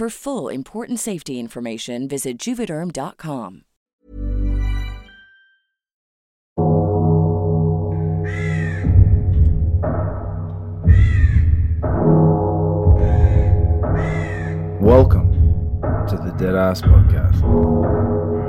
For full important safety information, visit juvederm.com. Welcome to the Dead Ass Podcast.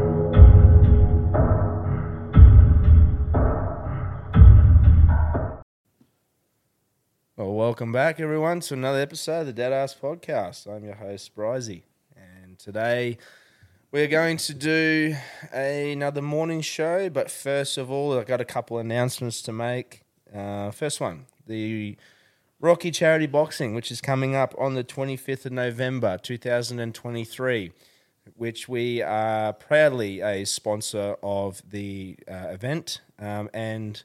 Well, welcome back, everyone, to another episode of the Dead Ass Podcast. I'm your host, Bryzy, and today we're going to do another morning show. But first of all, I've got a couple announcements to make. Uh, first one, the Rocky Charity Boxing, which is coming up on the 25th of November, 2023, which we are proudly a sponsor of the uh, event. Um, and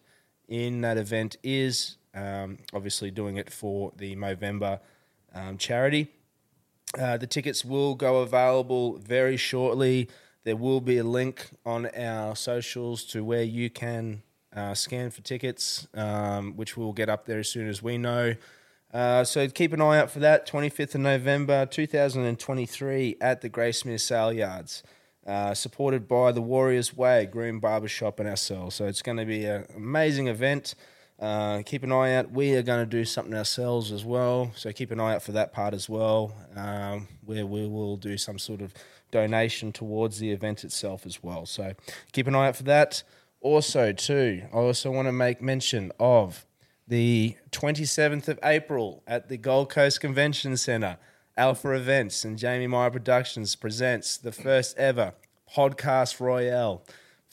in that event is um, obviously doing it for the Movember um, charity. Uh, the tickets will go available very shortly. There will be a link on our socials to where you can uh, scan for tickets, um, which we'll get up there as soon as we know. Uh, so keep an eye out for that. 25th of November 2023 at the Gracemere Sale Yards. Uh, supported by the Warriors Way, Groom Barbershop, and ourselves. So it's going to be an amazing event. Uh, keep an eye out. We are going to do something ourselves as well, so keep an eye out for that part as well, um, where we will do some sort of donation towards the event itself as well. So keep an eye out for that. Also, too, I also want to make mention of the 27th of April at the Gold Coast Convention Centre. Alpha Events and Jamie Meyer Productions presents the first ever podcast royale.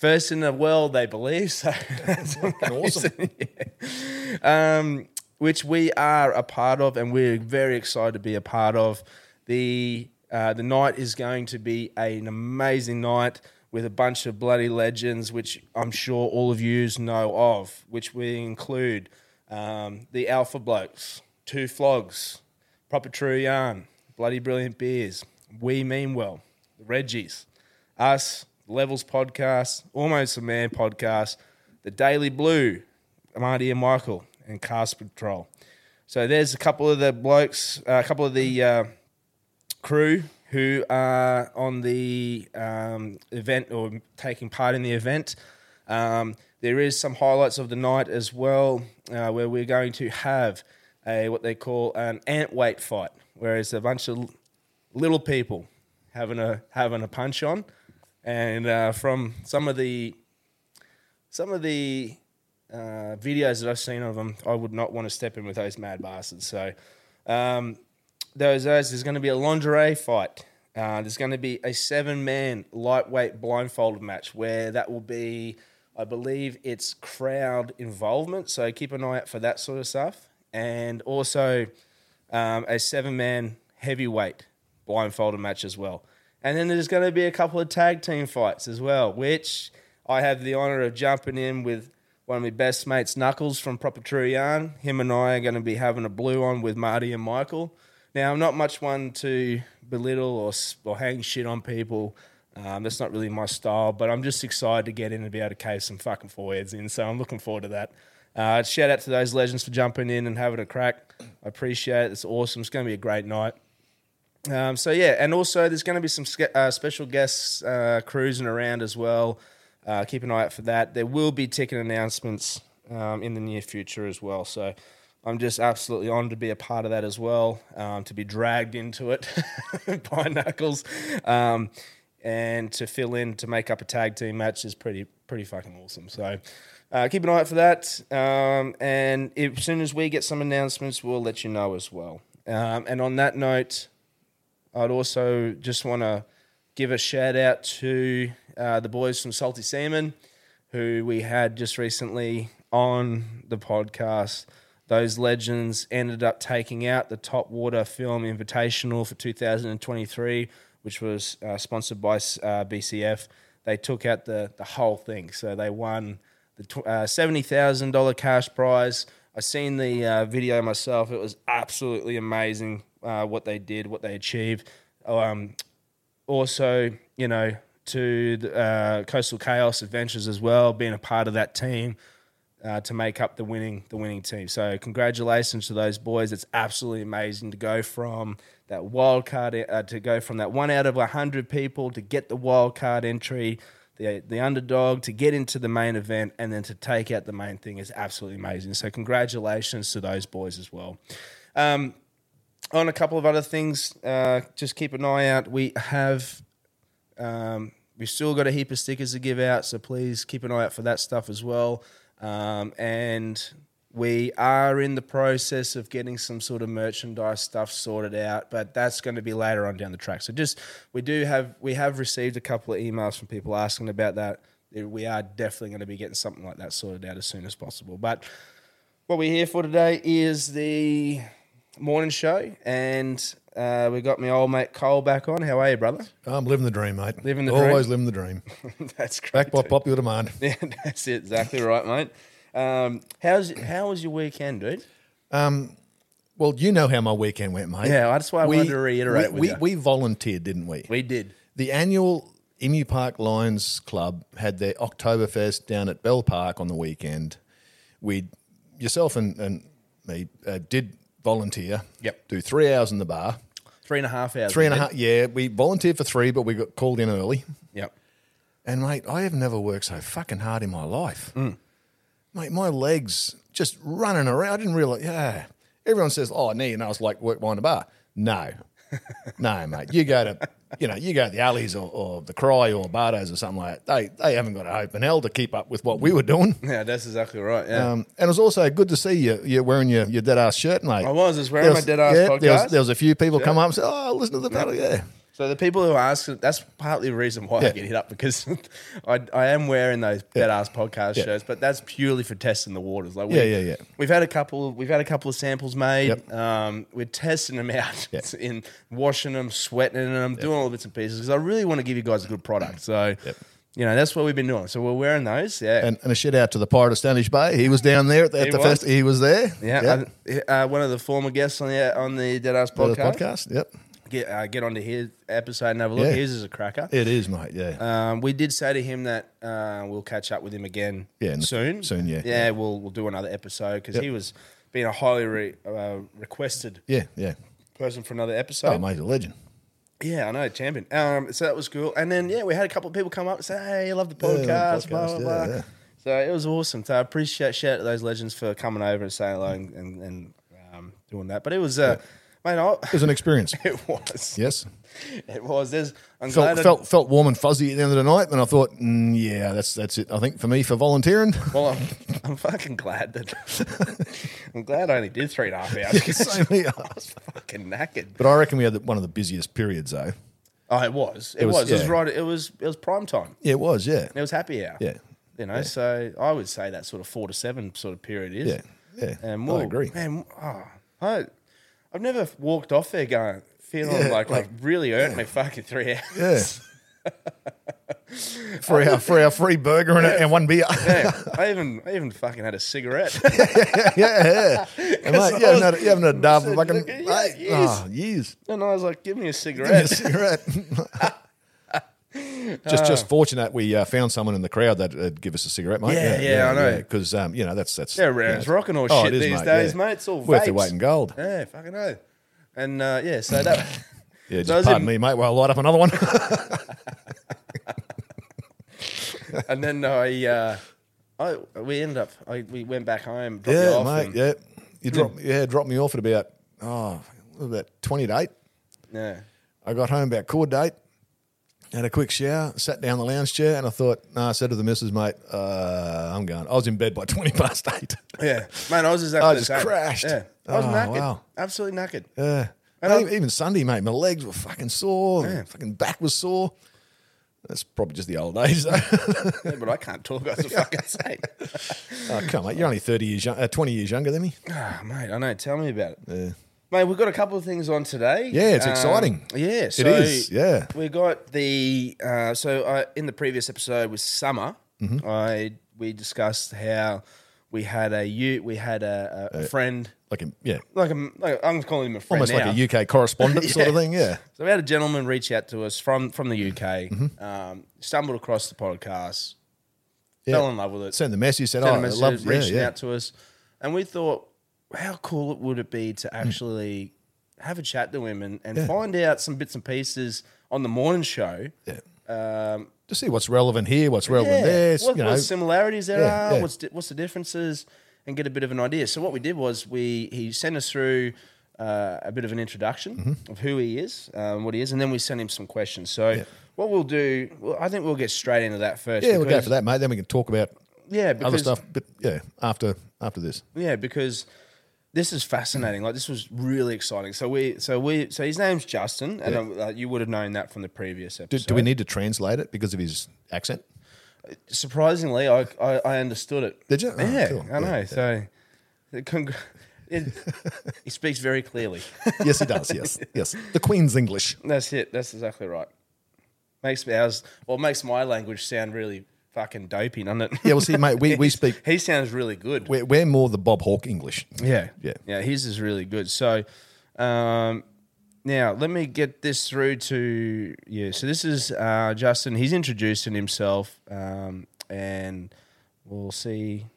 First in the world, they believe. So that's awesome. yeah. um, which we are a part of, and we're very excited to be a part of. The uh, the night is going to be an amazing night. with a bunch of bloody legends, which I'm sure all of yous know of, which we include um, the Alpha Blokes, Two Flogs, Proper True Yarn, Bloody Brilliant Beers, We Mean Well, the Reggies, us, Levels Podcast, Almost a Man Podcast, the Daily Blue, Marty and Michael, and Cast Patrol. So there's a couple of the blokes, uh, a couple of the uh, crew who are on the um, event or taking part in the event. Um, there is some highlights of the night as well, uh, where we're going to have a what they call an ant weight fight, where it's a bunch of little people having a having a punch on, and uh, from some of the some of the uh, videos that I've seen of them, I would not want to step in with those mad bastards. So, um, those, those there's going to be a lingerie fight. Uh, there's going to be a seven man lightweight blindfolded match where that will be, I believe, it's crowd involvement. So keep an eye out for that sort of stuff. And also um, a seven man heavyweight blindfolded match as well. And then there's going to be a couple of tag team fights as well, which I have the honor of jumping in with one of my best mates, Knuckles from Proper True Yarn. Him and I are going to be having a blue on with Marty and Michael. Now, I'm not much one to belittle or, or hang shit on people. Um, that's not really my style, but I'm just excited to get in and be able to cave some fucking foreheads in. So I'm looking forward to that. Uh, shout out to those legends for jumping in and having a crack. I appreciate it. It's awesome. It's going to be a great night. Um, so yeah, and also there's going to be some uh, special guests uh, cruising around as well. Uh, keep an eye out for that. There will be ticket announcements um, in the near future as well. So I'm just absolutely honoured to be a part of that as well, um, to be dragged into it by Knuckles, um, and to fill in to make up a tag team match is pretty pretty fucking awesome. So uh, keep an eye out for that, um, and as soon as we get some announcements, we'll let you know as well. Um, and on that note, I'd also just want to give a shout out to uh, the boys from Salty Salmon, who we had just recently on the podcast. Those legends ended up taking out the Top Water Film Invitational for 2023, which was uh, sponsored by uh, BCF. They took out the, the whole thing. So they won the uh, $70,000 cash prize. I seen the uh, video myself. It was absolutely amazing uh, what they did, what they achieved. Um, also, you know, to the, uh, Coastal Chaos Adventures as well, being a part of that team uh, to make up the winning the winning team. So congratulations to those boys. It's absolutely amazing to go from that wild card uh, to go from that one out of hundred people to get the wild card entry. The, the underdog to get into the main event and then to take out the main thing is absolutely amazing. So congratulations to those boys as well. Um, on a couple of other things, uh, just keep an eye out. We have um, we've still got a heap of stickers to give out, so please keep an eye out for that stuff as well. Um, and we are in the process of getting some sort of merchandise stuff sorted out, but that's going to be later on down the track. So just we do have we have received a couple of emails from people asking about that. We are definitely going to be getting something like that sorted out as soon as possible. But what we're here for today is the morning show, and uh, we got my old mate Col back on. How are you, brother? I'm living the dream, mate. Living the Always dream? living the dream. that's great. Back by dude. popular demand. Yeah, that's it. Exactly right, mate. Um, how's how was your weekend, dude? Well, you know how my weekend went, mate. Yeah, that's why I wanted to reiterate we, we, we volunteered, didn't we? We did. The annual Emu Park Lions Club had their Oktoberfest down at Bell Park on the weekend. We, yourself and, and me, uh, did volunteer. Yep. Do three hours in the bar. Three and a half hours. Three and a half. Yeah, we volunteered for three, but we got called in early. Yep. And mate, I have never worked so fucking hard in my life. Mm. Mate, my legs just running around. I didn't realize. Yeah, everyone says, "Oh, knee," and I was like, "Work behind the bar." No, no, mate. You go to, you know, you go to the alleys or, or the Cry or Bardos or something like that. They they haven't got a hope in hell to keep up with what we were doing. Yeah, that's exactly right. Yeah. Um, and it was also good to see you. You're wearing your, your dead ass shirt, mate. I was. I was wearing There my dead ass yeah, podcast. There was, there was a few people come up and say, "Oh, listen to the battle." Yeah, So the people who ask, that's partly the reason why I Yeah. get hit up because I, I am wearing those dead ass podcast Yeah. shirts, but that's purely for testing the waters. Like we, Yeah, yeah, yeah. We've had a couple. We've had a couple of samples made. Yep. Um, we're testing them out Yeah. in washing them, sweating them, doing all the bits and pieces because I really want to give you guys a good product. So. you know, that's what we've been doing. So we're wearing those. Yeah. And, and a shout out to the Pirate of Standish Bay. He was down there at the, at He the was. fest. He was there. yeah. I- uh, one of the former guests on the on the Dead Ass For the podcast. podcast. Yep. Get uh, get onto his episode and have a look. Yeah. His is a cracker. It is, mate. Yeah. Um, we did say to him that uh, we'll catch up with him again Yeah, the- soon. soon, yeah. Yeah, we'll we'll do another episode because he was being a highly re, uh, requested yeah. Yeah. person for another episode. Oh, episode. mate, a legend. yeah, I know, champion. Um, so that was cool. And then yeah, we had a couple of people come up and say, "Hey, I love the Yeah, I love podcast." blah, blah, yeah, blah. yeah. So it was awesome. So I appreciate shout out to those legends for coming over and saying hello and and, and um, doing that. But it was, uh, mate, I, It was an experience. it was, yes. it was. There's, I'm Felt, glad I- felt felt warm and fuzzy at the end of the night, and I thought, mm, yeah, that's that's it. I think for me for volunteering. Well, I'm, I'm fucking glad that I'm glad I only did three and a half hours. 'cause Same here. I was fucking knackered. But I reckon we had the, one of the busiest periods, though. Oh, it was. It, was- was. It was right. It was. It was prime time. Yeah, it was. Yeah. It was happy hour. Yeah. You know, so I would say that sort of four to seven sort of period is. Yeah. Yeah. And I we'll, agree. Man, oh, I, I've never walked off there going feeling Yeah, like, like- I've really earned my fucking three hours. Yeah. for our for our free burger and, and one beer. Yeah, I even I even fucking had a cigarette. yeah, yeah. And mate, you haven't had, you haven't had a dub fucking Yeah, years. oh, years. and I was like, "Give me a Give me a cigarette." just just fortunate we uh, found someone in the crowd that would give us a cigarette, mate. Yeah, yeah, I know. Because um, you know that's that's Yeah, rounds know, rocking or oh, shit it is, these mate, days, yeah. mate. It's all worth vapes. weight in gold. Yeah, fucking know. And uh, yeah, so that. Yeah, just Those pardon in- me, mate. While I light up another one. and then I, uh, I we ended up. I, we went back home. Dropped you yeah, off mate. and- Yeah, you dropped yeah dropped me off at about oh about twenty to eight. yeah. I got home about quarter to eight, had a quick shower, sat down in the lounge chair, and I thought, no, I said to the missus, mate, uh, I'm going. I was in bed by 20 past eight. Yeah, man, I was exactly I the just same. crashed. Yeah, I was Oh, knackered. wow. Absolutely knackered. Yeah. And Mate, I- even Sunday, mate, my legs were fucking sore. Yeah. Fucking back was sore. That's probably just the old days, though. Yeah, but I can't talk. I was fucking say. oh, come on, mate. You're only 30 years, young, uh, 20 years younger than me. Ah, mate, I know. Tell me about it. Yeah. Mate, we've got a couple of things on today. Yeah, it's Um, exciting. Yeah, so is, yeah. We got the uh, so I, in the previous episode with Summer, Mm-hmm. I we discussed how we had a you we had a, a, a friend Like, a, yeah, like a like I'm calling him a friend almost now. like a UK correspondent sort of thing. Yeah. So we had a gentleman reach out to us from from the UK, Mm-hmm. um, stumbled across the podcast, Yeah. fell in love with it, sent the message, said, sent oh, a I message, love yeah, reaching yeah. out to us, and we thought, how cool it would it be to actually have a chat to him and, and Yeah. find out some bits and pieces on the morning show. Yeah. Um, To see what's relevant here, what's relevant yeah, there. it's, what, you what know, similarities there Yeah, are, yeah. what's di- what's the differences, and get a bit of an idea. So what we did was we he sent us through uh, a bit of an introduction Mm-hmm. of who he is, um, what he is, and then we sent him some questions. So what we'll do, well, I think we'll get straight into that first. yeah, we'll go because- for that, mate. Then we can talk about Yeah, because other stuff. But yeah, after after this. Yeah, because this is fascinating. Like this was really exciting. So we, so we, so his name's Justin, and uh, you would have known that from the previous Do, episode. do we need to translate it because of his accent? Surprisingly, I, I, I understood it. Did you? Oh, yeah, cool. I know. Yeah, yeah. So, congr- it, he speaks very clearly. yes, he does. Yes, yes. The Queen's English. That's it. That's exactly right. Makes ours. Well, makes my language sound really fucking dopey, doesn't it? Yeah, well, see, mate, we, we speak. he sounds really good. We're, we're more the Bob Hawke English. Yeah, Yeah. yeah. His is really good. So, um, now let me get this through to yeah. So this is uh, Justin. He's introducing himself, um, and we'll see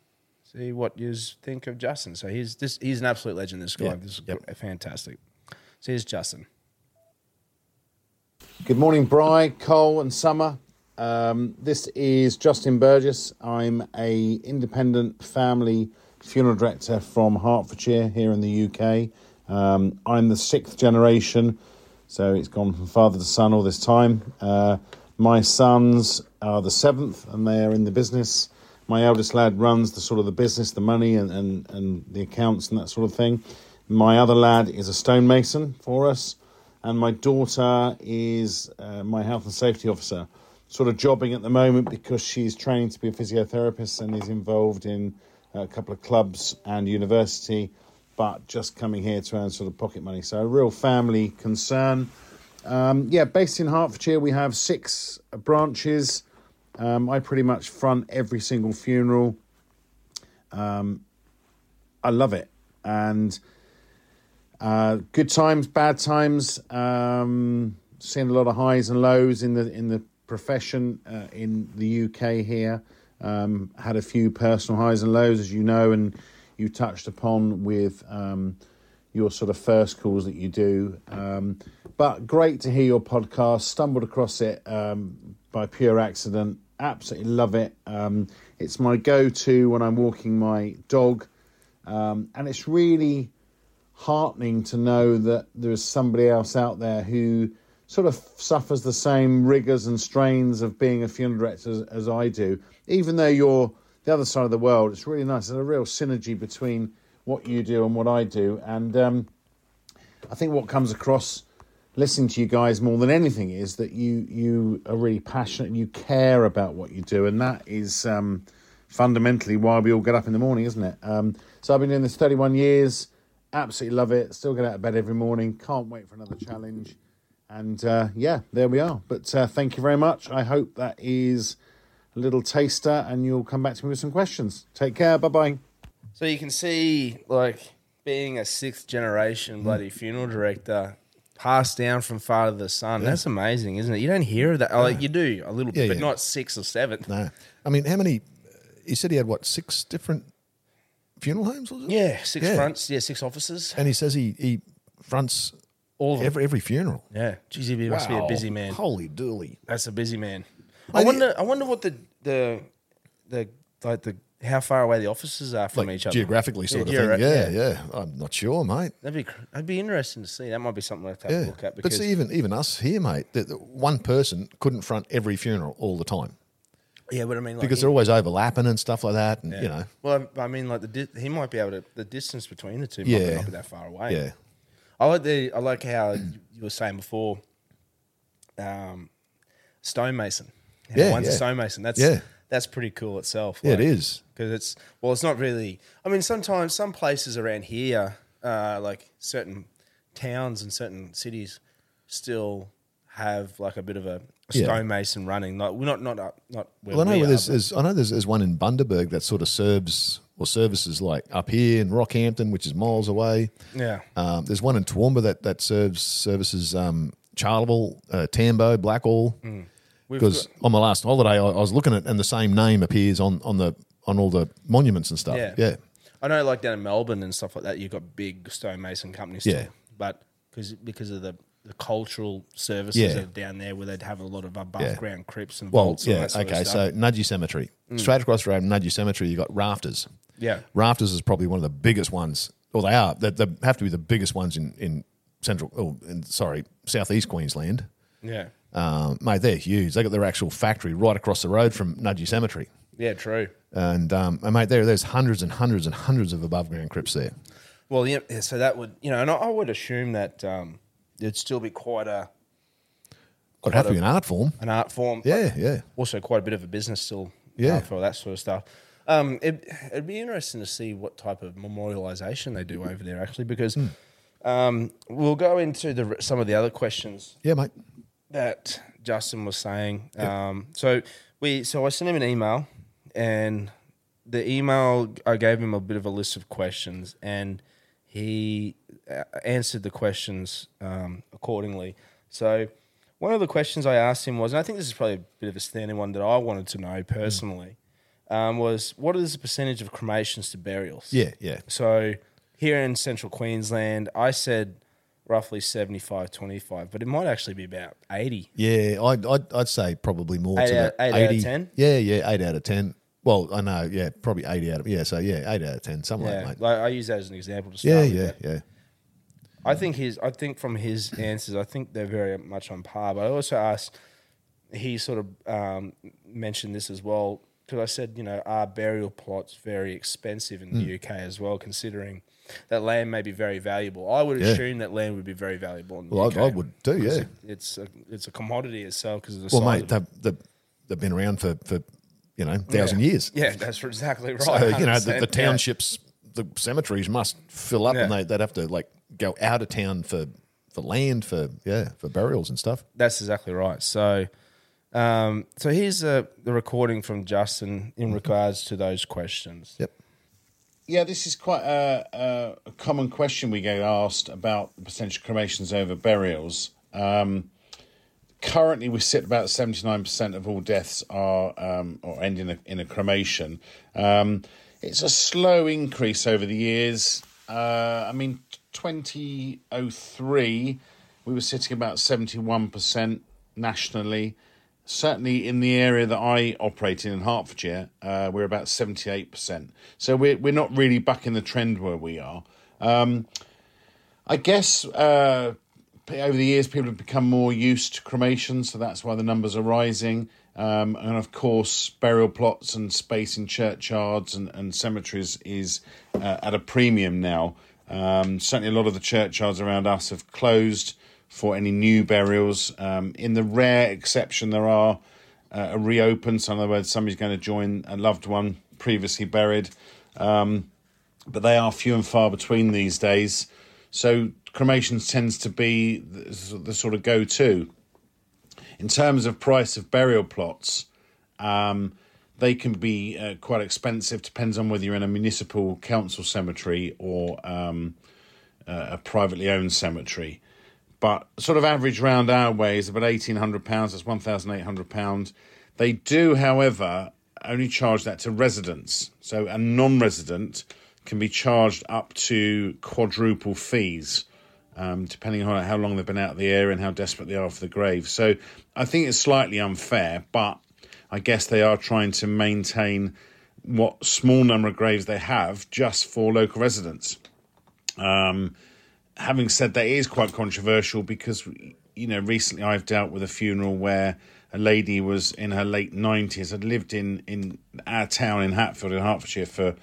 see what you think of Justin. So he's this. He's an absolute legend. This guy. Yeah. This is Yep. fantastic. So here's Justin. Good morning, Bry, Col, and Summer. Um, this is Justin Burgess. I'm a independent family funeral director from Hertfordshire here in the UK. Um, I'm the sixth generation, so it's gone from father to son all this time. Uh, my sons are the seventh, and they are in the business. My eldest lad runs the sort of the business, the money, and, and, and the accounts and that sort of thing. My other lad is a stonemason for us and my daughter is uh, my health and safety officer, sort of jobbing at the moment because she's training to be a physiotherapist and is involved in a couple of clubs and university, but just coming here to earn sort of pocket money. So a real family concern. Um, yeah, based in Hertfordshire, we have six branches. Um, I pretty much front every single funeral. Um, I love it, and uh, good times, bad times. Um, seeing a lot of highs and lows in the in the profession uh, in the UK here. Um, had a few personal highs and lows, as you know, and you touched upon with um, your sort of first calls that you do. Um, but great to hear your podcast. Stumbled across it um, by pure accident. Absolutely love it. Um, it's my go to when I'm walking my dog. Um, and it's really heartening to know that there is somebody else out there who sort of suffers the same rigors and strains of being a funeral director as, as I do. Even though you're the other side of the world, it's really nice. There's a real synergy between what you do and what I do. And um, I think what comes across listening to you guys more than anything is that you you are really passionate and you care about what you do, and that is um, fundamentally why we all get up in the morning, isn't it? Um, so I've been doing this 31 years, absolutely love it. Still get out of bed every morning. Can't wait for another challenge. And uh, yeah, there we are. But uh, thank you very much. I hope that is a little taster, and you'll come back to me with some questions. Take care. Bye bye. So you can see, like, being a sixth Mm. generation bloody funeral director, passed down from father to son. That's amazing, isn't it? You don't hear of that. Oh, like, you do a little bit, Yeah, but yeah. not six or seven. No, I mean, how many? He said he had what six different funeral homes, was it? Yeah, six Yeah. fronts. Yeah, six offices. And he says he he fronts All of them. every every funeral. Yeah, geez, he must be a busy man. Holy dooly! That's a busy man. I wonder. I wonder what the the the like the how far away the offices are from Like each other geographically, sort Yeah, of thing. geogra- Yeah, yeah, I'm not sure, mate. That'd be cr- that'd be interesting to see. That might be something to have Yeah, a look at but because see, even even us here, mate, one person couldn't front every funeral all the time yeah, but I mean like because he- they're always overlapping and stuff like that, and yeah. you know, Well, I I mean, like the di- he might be able to the distance between the two might Yeah. not be that far away. yeah, I like the I like how you were saying before. Um, stonemason. How Yeah, one's a yeah. stonemason. That's Yeah. that's pretty cool itself. yeah, it is. because it's well, it's not really. I mean, sometimes some places around here, uh, like certain towns and certain cities, still have like a bit of a stonemason running. Not we're not not not. Where Well, I know we are, there's, there's I know there's, there's one in Bundaberg that sort of serves or services like up here in Rockhampton, which is miles away. yeah. Um, there's one in Toowoomba that that serves services um, Charleville, uh, Tambo, Blackall. We've Because got- on my last holiday, I, I was looking at and the same name appears on on the on all the monuments and stuff. Yeah. yeah. I know, like down in Melbourne and stuff like that, you've got big stonemason companies. Still, Yeah. but because because of the, the cultural services Yeah. that are down there, where they'd have a lot of above Yeah. ground crypts and Well, vaults. and yeah, that sort of okay. stuff. So Nudgee Cemetery, straight across the road, from Nudgee Cemetery, you got rafters. yeah, Rafters is probably one of the biggest ones. Or they are. They, they have to be the biggest ones in in central. Oh, in, sorry, southeast Queensland. yeah, Um, mate, they're huge. They got their actual factory right across the road from Nudgee Cemetery, yeah, true. and um, and mate, there there's hundreds and hundreds and hundreds of above ground crypts there. Well, yeah, yeah, so that would you know, and I, I would assume that um, it'd still be quite a it would have to be an art form. an art form. Yeah, yeah. Also, quite a bit of a business still. Yeah. for that sort of stuff. Um, it, it'd be interesting to see what type of memorialisation they do over there, actually, because Hmm. um, we'll go into the some of the other questions Yeah, mate. that Justin was saying. Um, so we, so I sent him an email, and the email I gave him a bit of a list of questions, and he answered the questions um, accordingly. So one of the questions I asked him was, and I think this is probably a bit of a standing one that I wanted to know personally, um, was what is the percentage of cremations to burials? Yeah, yeah. So here in central Queensland, I said roughly 75 25, but it might actually be about 80. Yeah, I'd, I'd, I'd say probably more Eight to out- the eight out of 80. 10? Yeah, yeah, eight out of ten. Well, I know, yeah, probably eighty out of yeah. So yeah, eight out of ten, something Yeah, like that. like I use that as an example to start Yeah, with, yeah, but yeah. I think his, I think from his answers, I think they're very much on par. But I also asked, he sort of um, mentioned this as well because I said, you know, are burial plots very expensive in Hmm. the UK as well, considering that land may be very valuable. I would Yeah. assume that land would be very valuable in the Well, UK. I, I would too. Yeah. it- it's a, it's a commodity itself because of the Well, mate, they've, they've, they've been around for for you know thousand years. Yeah, that's exactly right. So you know the, 100%, the yeah. townships, the cemeteries must fill up, and they they'd have to like go out of town for for land for yeah for burials and stuff. That's exactly right. So, Um, so here's uh, the recording from Justin in regards to those questions. Yep. Yeah, this is quite a, a, a common question we get asked about the potential cremations over burials. Um, currently, we sit about seventy nine percent of all deaths are um, or end in a, in a cremation. Um, it's a slow increase over the years. Uh, I mean, twenty oh three, we were sitting about seventy one percent nationally certainly in the area that I operate in in Hertfordshire, uh, we're about seventy eight percent. So we're we're not really bucking the trend where we are. Um, I guess uh, over the years people have become more used to cremation, so that's why the numbers are rising. Um, and of course, burial plots and space in churchyards and, and cemeteries is uh, at a premium now. Um, certainly, a lot of the churchyards around us have closed for any new burials. Um, in the rare exception, there are uh, a reopen. So, in other words, somebody's going to join a loved one previously buried. Um, but they are few and far between these days. So, cremations tends to be the, the sort of go to. In terms of price of burial plots, um, they can be uh, quite expensive. Depends on whether you're in a municipal council cemetery or um, uh, a privately owned cemetery but sort of average round our way is about eighteen hundred pounds. That's one thousand eight hundred pounds. They do, however, only charge that to residents. So a non-resident can be charged up to quadruple fees, um, depending on how long they've been out of the area and how desperate they are for the grave. So I think it's slightly unfair, but I guess they are trying to maintain what small number of graves they have just for local residents. Um, having said that, it is quite controversial because you know recently I've dealt with a funeral where a lady was in her late nineties, had lived in in our town in Hatfield in Hertfordshire for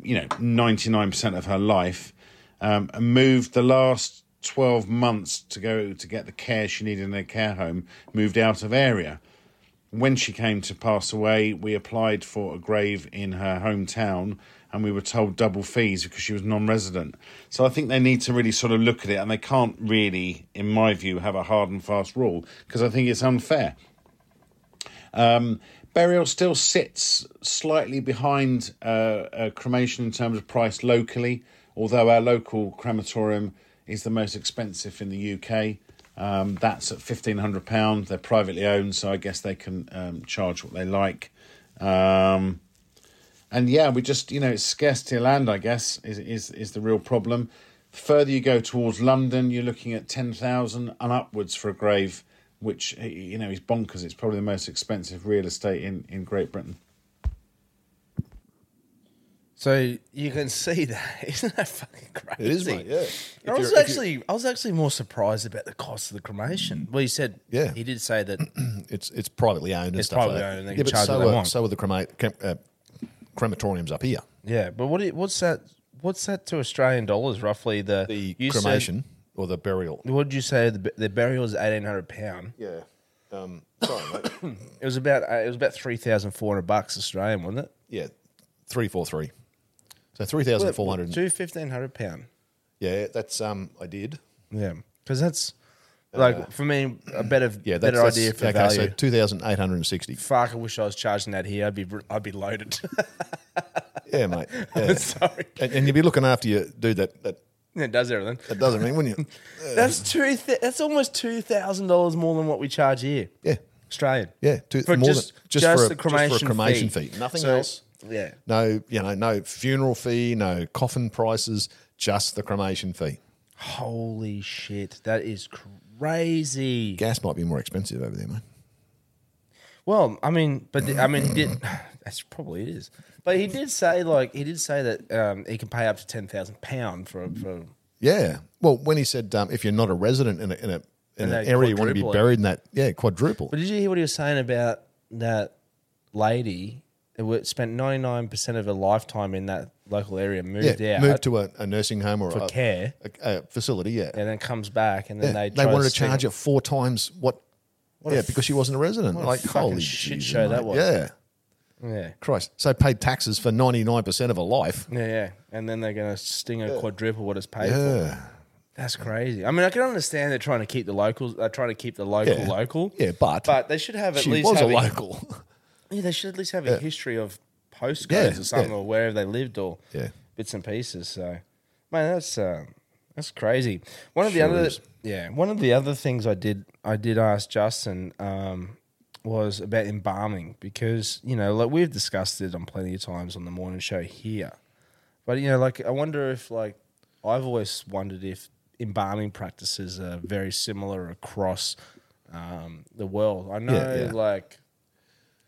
you know ninety nine percent of her life, um, and moved the last twelve months to go to get the care she needed in a care home. Moved out of area. When she came to pass away, we applied for a grave in her hometown and we were told double fees because she was non-resident. So I think they need to really sort of look at it, and they can't really, in my view, have a hard and fast rule because I think it's unfair. Um, burial still sits slightly behind uh, cremation in terms of price locally, although our local crematorium is the most expensive in the UK. Um, that's at fifteen hundred pound. They're privately owned, so I guess they can um, charge what they like. Um, and yeah, we just you know it's scarcity of land. I guess is is is the real problem. The further you go towards London, you're looking at ten thousand and upwards for a grave, which you know is bonkers. It's probably the most expensive real estate in in Great Britain. So you can see that, isn't that fucking crazy? It is, mate. Yeah. I was actually, I was actually more surprised about the cost of the cremation. Well, he said, Yeah. he did say that. it's it's privately owned and It's stuff like that. owned and they yeah, can but charge so they are, want. so are the crema- crem- uh, crematoriums up here. yeah, but what? you- What's that? What's that to Australian dollars? Roughly the The you said- cremation or the burial. what did you say? The, the burial is eighteen hundred pound. Yeah. Um, sorry, mate. It was about uh, it was about three thousand four hundred bucks Australian, wasn't it? Yeah, three four three. So three thousand four hundred. Two fifteen hundred pound. Yeah, that's um. I did. Yeah, because that's like for me a better Yeah, that's, better that's idea for okay. value. So two thousand eight hundred and sixty. Fuck, I wish I was charging that here. I'd be I'd be loaded. Yeah, mate. Yeah. Sorry, and, and you'd be looking after your dude that that it does everything. that doesn't mean, wouldn't you. That's two. Th- that's almost two thousand dollars more than what we charge here. Yeah, Australian. yeah. Two, For more just, than, just, just for a, the cremation, just for a cremation fee. fee. Nothing So, else. Yeah. No, you know, no funeral fee, no coffin prices, just the cremation fee. Holy shit, that is crazy. Gas might be more expensive over there, mate. Well, I mean, but the- I mean, did. That's probably it is. But he did say like he did say that um, he can pay up to ten thousand pound for for. Yeah. Well, when he said um, if you're not a resident in a in a in an area you want to be buried in that, yeah, quadruple. But did you hear what he was saying about that lady that spent ninety nine percent of her lifetime in that local area, moved yeah, out, moved to a, a nursing home or for a, care, a, a facility. Yeah, and then comes back, and then Yeah, they they wanted to stick- charge it four times what. What yeah, f- because she wasn't a resident. like holy shit Jesus, show that mate. was. Yeah, Yeah. Christ. So paid taxes for ninety nine percent of her life. Yeah, yeah, and then they're gonna sting her quadruple what it's paid for. That's crazy. I mean, I can understand they're trying to keep the locals. They're uh, trying to keep the local Yeah. local. Yeah, but, but they should have at she least was a local. Yeah, they should at least have a history of postcodes Yeah, or something, yeah. or wherever they lived, or Yeah. bits and pieces. So, man, that's uh, that's crazy. One of the Sure other, is. yeah, one of the other things I did, I did ask Justin um, was about embalming because you know, like we've discussed it on plenty of times on the morning show here, but you know, like I wonder if like I've always wondered if embalming practices are very similar across um, the world. I know, yeah. like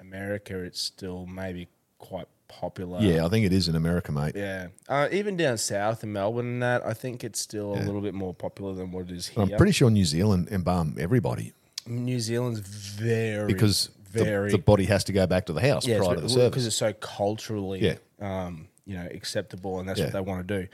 America, it's still maybe quite popular. yeah, I think it is in America, mate. Yeah. Uh, even down south in Melbourne and that, I think it's still a little bit more popular than what it is here. I'm pretty sure New Zealand embalm everybody New Zealand's very because the, very the body has to go back to the house yeah, prior to the because service. it's so culturally Yeah. um, you know acceptable and that's Yeah. what they want to do.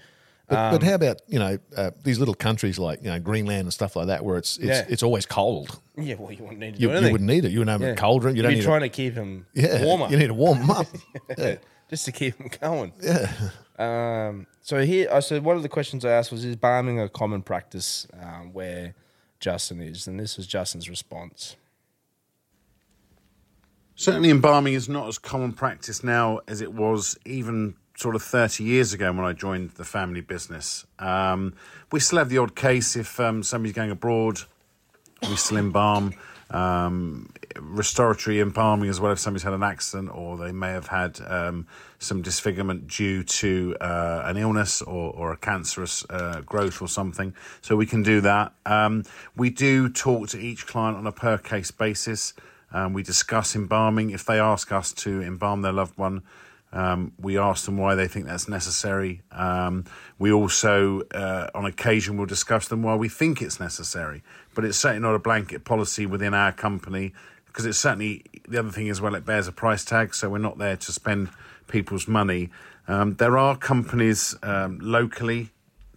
But, Um, but how about you know uh, these little countries like you know Greenland and stuff like that, where it's it's, Yeah. it's always cold. Yeah, well, you wouldn't need to You, do you wouldn't need it. You wouldn't have Yeah. a cold room. You You'd don't be need trying a, to keep them yeah. warmer. You need to warm them up. yeah. just to keep them going. yeah. Um, so here, I said one of the questions I asked was: Is balming a common practice um, where Justin is? And this was Justin's response. Certainly, embalming is not as common practice now as it was even sort of 30 years ago when I joined the family business. Um, we still have the odd case if um, somebody's going abroad, we still embalm. Um, restoratory embalming as well if somebody's had an accident or they may have had um, some disfigurement due to uh, an illness or, or a cancerous uh, growth or something. So we can do that. Um, we do talk to each client on a per case basis. Um, we discuss embalming. If they ask us to embalm their loved one, um, we ask them why they think that's necessary. Um, we also, uh, on occasion, will discuss them why we think it's necessary. But it's certainly not a blanket policy within our company because it's certainly the other thing as well. It bears a price tag, so we're not there to spend people's money. Um, there are companies um, locally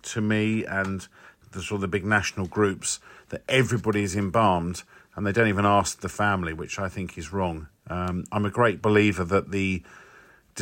to me and the sort of the big national groups that everybody is embalmed and they don't even ask the family, which I think is wrong. Um, I'm a great believer that the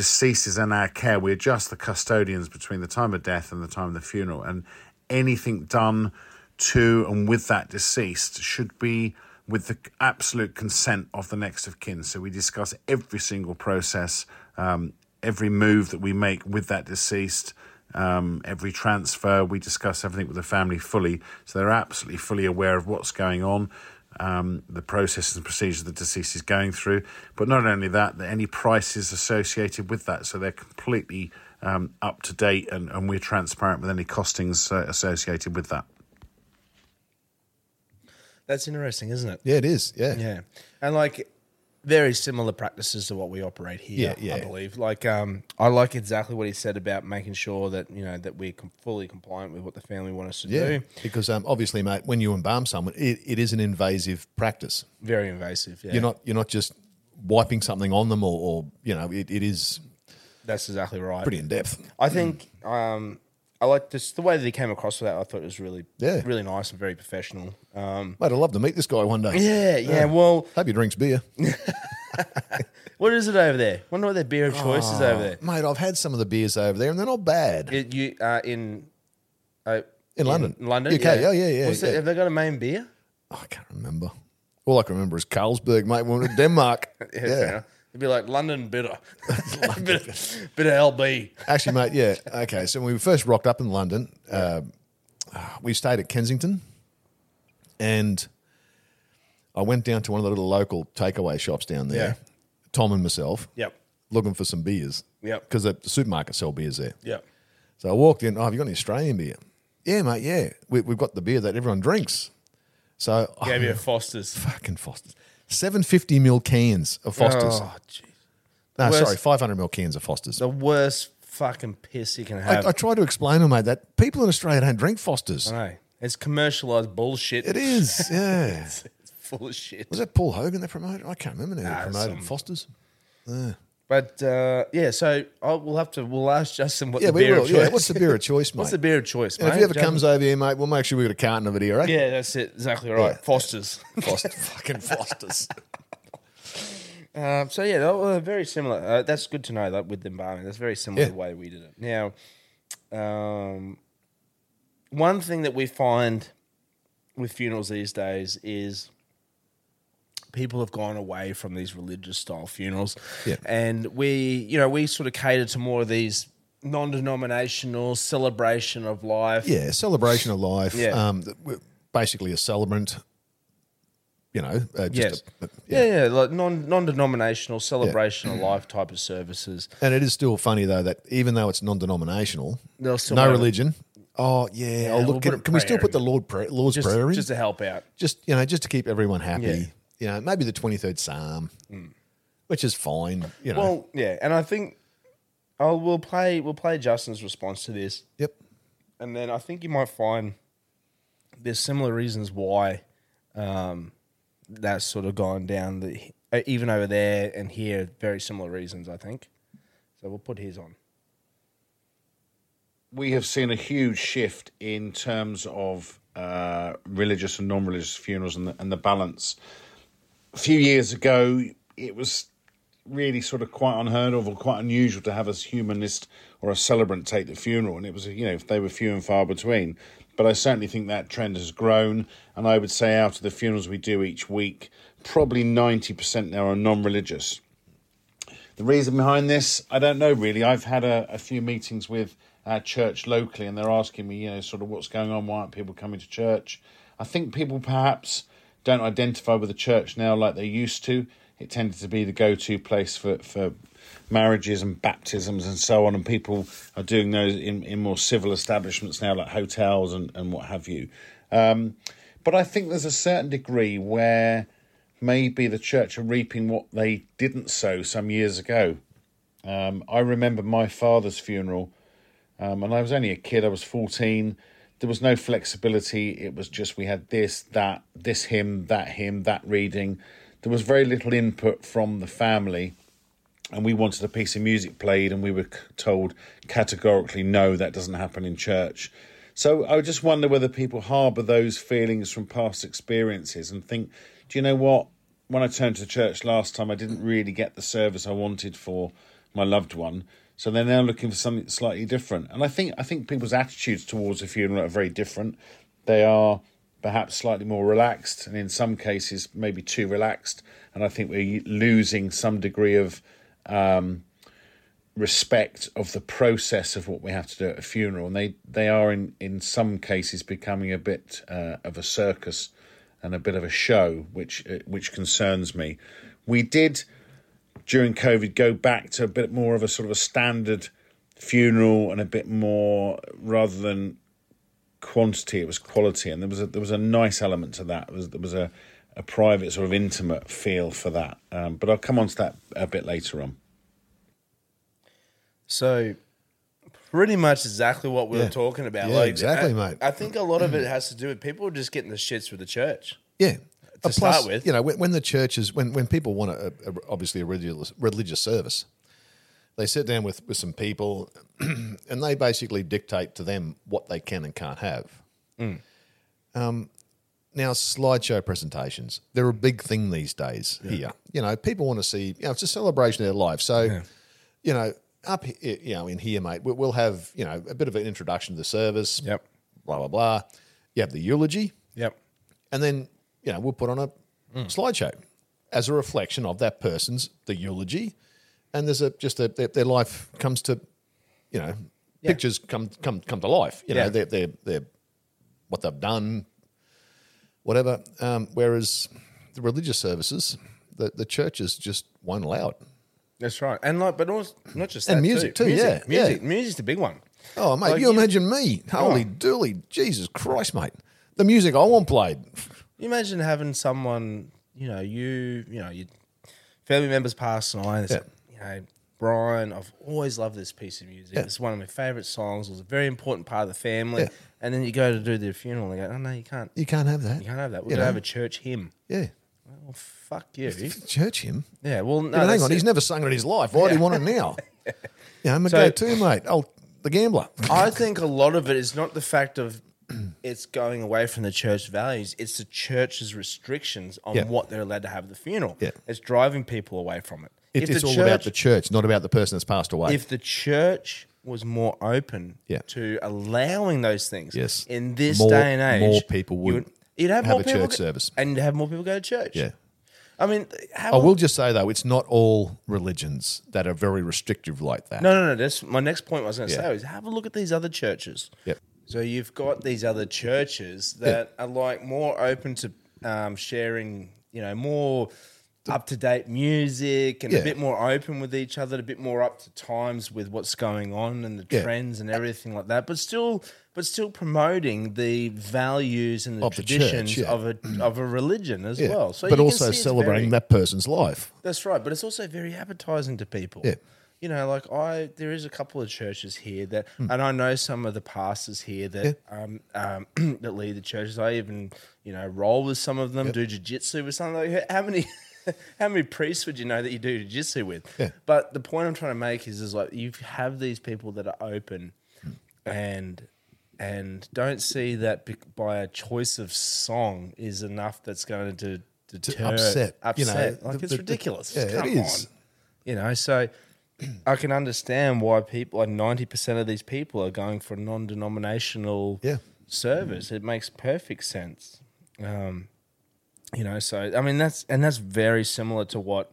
deceased in our care. We are just the custodians between the time of death and the time of the funeral, and anything done to and with that deceased should be with the absolute consent of the next of kin. So we discuss every single process, um, every move that we make with that deceased. Um, every transfer, we discuss everything with the family fully, so they're absolutely fully aware of what's going on um, the processes and procedures the deceased is going through. But not only that, that any prices associated with that, so they're completely um, up to date, and, and we're transparent with any costings uh, associated with that. That's interesting, isn't it? Yeah, it is. Yeah. Yeah, and like very similar practices to what we operate here. Yeah, I believe. Like, um, I like exactly what he said about making sure that you know that we're com- fully compliant with what the family want us to Yeah, do. because um, obviously, mate, when you embalm someone, it, it is an invasive practice. Very invasive. Yeah, You're not you're not just wiping something on them, or, or you know, it, it is That's exactly right. pretty in depth. I think um, I like this the way that he came across with that. I thought it was really, Yeah. really nice and very professional. Um, Mate, I'd love to meet this guy one day. yeah, yeah. Well, Hope he drinks beer. what is it over there? Wonder what their beer of choice is over there. Mate, I've had some of the beers over there, and they're not bad. It, you uh, in uh, In London. London, UK, yeah, yeah, yeah, What's yeah. Have they got a main beer? Oh, I can't remember. All I can remember is Carlsberg, mate. When we were in Denmark. fair yeah. enough. It'd be like London bitter, bit, of, bit of LB. Actually, mate, yeah. Okay, so when we first rocked up in London, uh, we stayed at Kensington, and I went down to one of the little local takeaway shops down there. Yeah. Tom and myself, Yep, looking for some beers. Yep. Because the supermarket sell beers there. yep. So I walked in. Oh, have you got any Australian beer? Yeah, mate. Yeah, we, we've got the beer that everyone drinks. So I Gave you a Foster's. fucking Foster's. Seven fifty mil cans of Foster's. Oh, jeez. no, worst- sorry, five hundred mil cans of Foster's. The worst fucking piss you can have. I tried to explain to mate, that people in Australia don't drink Fosters. I know. It's commercialized bullshit. It is, yeah. It's full of shit. Was that Paul Hogan that promoted? I can't remember now. Nah, Who promoted some- Fosters. But uh, yeah, so I'll, we'll have to. We'll ask Justin what Yeah, the we beer will. of choice. Yeah, what's the beer of choice, mate? What's the beer of choice, mate? And if he ever Justin? comes over here, mate, we'll make sure we got a carton of it here, right? yeah, that's it. Exactly right. Yeah. Foster's. Foster, fucking Fosters. Um, so yeah, they were very similar. Uh, that's good to know that with the embalming, that's very similar to the way we did it. Now, um, one thing that we find with funerals these days is people have gone away from these religious style funerals. Yeah. And we, you know, we sort of cater to more of these non denominational celebration of life. Yeah, celebration of life. Yeah. Um, basically a celebrant. You know, uh, just Yes. a- a- yeah, yeah, like non non denominational celebration of life type of services. And it is still funny though that even though it's non-denominational, no religion. Oh yeah. Yeah, oh look, can, can we still put the. Lord prayer, Lord's Just, prayer in? just to help out. just you know, just to keep everyone happy. Yeah. You know, maybe the twenty third Psalm, which is fine. You know. Well, yeah, and I think oh, we'll play we'll play Justin's response to this. yep. and then I think you might find there's similar reasons why um, that's sort of gone down the uh, even over there and here very similar reasons I think. So we'll put his on. we have seen a huge shift in terms of uh, religious and non-religious funerals and the, and the balance. A few years ago, it was really sort of quite unheard of or quite unusual to have a humanist or a celebrant take the funeral, and it was you know they were few and far between. But I certainly think that trend has grown, and I would say out of the funerals we do each week, probably ninety percent now are non-religious. The reason behind this, I don't know really. I've had a, a few meetings with our church locally, and they're asking me, you know, sort of what's going on. Why aren't people coming to church? I think people perhaps don't identify with the church now like they used to. It tended to be the go-to place for for marriages and baptisms and so on, and people are doing those in, in more civil establishments now, like hotels and, and what have you. Um, but I think there's a certain degree where maybe the church are reaping what they didn't sow some years ago. Um, I remember my father's funeral, um, and I was only a kid. I was fourteen. There was no flexibility. It was just we had this, that, this hymn, that hymn, that reading. There was very little input from the family, and we wanted a piece of music played, and we were told categorically, no, that doesn't happen in church. So I just wonder whether people harbour those feelings from past experiences and think, do you know what? When I turned to church last time, I didn't really get the service I wanted for my loved one. So they're now looking for something slightly different. And I think I think people's attitudes towards a funeral are very different. They are perhaps slightly more relaxed, and in some cases maybe too relaxed. And I think we're losing some degree of um, respect of the process of what we have to do at a funeral, and they they are in in some cases becoming a bit uh, of a circus and a bit of a show, which uh, which concerns me. We did during COVID go back to a bit more of a sort of a standard funeral and a bit more rather than quantity, it was quality, and there was a there was a nice element to that. There was there was a a private sort of intimate feel for that. Um, but I'll come on to that a bit later on. So pretty much exactly what we Yeah. were talking about. Yeah, exactly, I, mate. I think a lot of it has to do with people just getting the shits with the church. Yeah. To start with. you know, when, when the churches, when, when people want a, a, obviously a religious, religious service, they sit down with, with some people and they basically dictate to them what they can and can't have. Mm. Um, now, slideshow presentations, they're a big thing these days here. You know, people want to see, you know, it's a celebration of their life. So, you know, up here, you know, in here, mate, we- we'll have, you know, a bit of an introduction to the service, Yep. blah, blah, blah. You have the eulogy, Yep. and then you know we'll put on a slideshow as a reflection of that person's the eulogy, and there's a just a their, their life comes to, you know, pictures come come come to life. You Yeah. know, they're they're they're what they've done, whatever. Um, whereas the religious services, the the churches just won't allow it. That's right. And like, but also, not just that And music too, Music, yeah, music, yeah. music's the big one. Oh mate, Like you you- imagine me, holy dooly, Jesus Christ, mate, the music I want played. Imagine having someone, you know, you, you know, your family members pass on, and it's Yeah. you know, Brian, I've always loved this piece of music. Yeah. It's one of my favorite songs. It was a very important part of the family. Yeah. And then you go to do the funeral and they go, oh, no, you can't. You can't have that. You can't have that. We're going to have a church hymn. Yeah, Well, fuck you. church hymn? Yeah, well, no, Yeah, hang on, it. he's never sung it in his life. Why do you want it now? yeah, I'm a So- go-to, mate. Oh, the gambler. I think a lot of it is not the fact of it's going away from the church values. It's the church's restrictions on Yeah. what they're allowed to have at the funeral. Yeah. It's driving people away from it. It, If it's the all church- about the church, not about the person that's passed away. If the church was more open Yeah. to allowing those things. Yes. In this More- day and age, more people you would you'd have, have more a people church go- service. and you'd have more people go to church. Yeah. I mean, have I will just say though, it's not all religions that are very restrictive like that. No, no, no. That's my next point. I was going to Yeah. say is have a look at these other churches. Yep. So you've got these other churches that are like more open to um, sharing, you know, more up to date music and Yeah. a bit more open with each other, a bit more up to times with what's going on and the Yeah. trends and everything like that. But still, but still promoting the values and the Of the traditions church, yeah. of a of a religion as Yeah. well. So but you can also see it's celebrating very- that person's life. that's right, but it's also very appetizing to people. Yeah. You know, like I, there is a couple of churches here that, and I know some of the pastors here that um, um, that lead the churches. I even, you know, roll with some of them, do jujitsu with some of them. How many, how many priests would you know that you do jujitsu with? Yeah. But the point I'm trying to make is, is like you have these people that are open, and and don't see that by a choice of song is enough that's going to deter upset, you know, upset. like the- it's the- the- ridiculous. yeah, it Come is. on. You know, so I can understand why people, like ninety percent of these people, are going for a non-denominational Yeah. service. It makes perfect sense. Um, you know, so I mean that's and that's very similar to what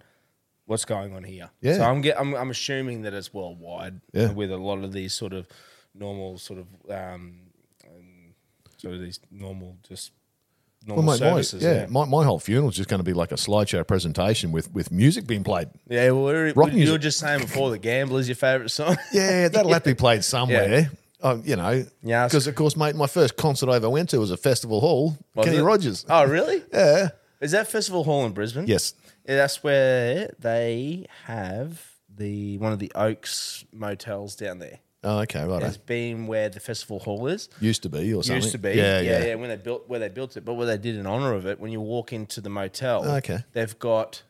what's going on here. Yeah. So I'm get I'm, I'm assuming that it's worldwide Yeah. with a lot of these sort of normal sort of um, sort of these normal just normal Well, mate, my, yeah, yeah. My, my whole funeral is just going to be like a slideshow presentation with, with music being played. Yeah, well, we were, Rock you were just saying before the Gambler's your favourite song. Yeah, that'll have to be played somewhere. Um, you know, Yeah, because of course, mate, my first concert I ever went to was a festival hall, Was Kenny it? Rogers. Oh, really? Yeah, Is that Festival Hall in Brisbane? yes, Yeah, that's where they have the one of the Oaks motels down there. Oh, okay, right. It's been where the Festival Hall is. Used to be or something. Used to be, Yeah, yeah, yeah. yeah, When they built where they built it, but what they did in honor of it, when you walk into the motel, oh, Okay. they've got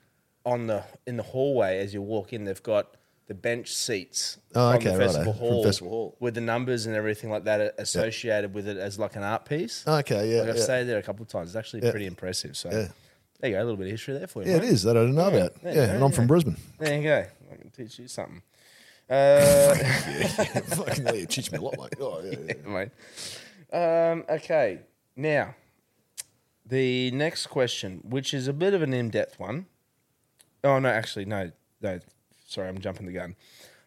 on the in the hallway as you walk in, they've got the bench seats Oh, from okay, the righto, festival from hall, Festival Hall. with the numbers and everything like that associated with it as like an art piece. Oh, okay, yeah, like I've yeah. stayed there a couple of times. It's actually pretty impressive. So Yeah. there you go, a little bit of history there for you. Yeah, it mate. is that I didn't know about. yeah, Yeah, yeah, and I'm from Brisbane. There you go. I can teach you something. Uh, Fucking hell, you teach me a lot, mate. Oh, yeah, yeah. mate. Um, okay, now the next question, which is a bit of an in-depth one. Oh no, actually, no, no. Sorry, I'm jumping the gun.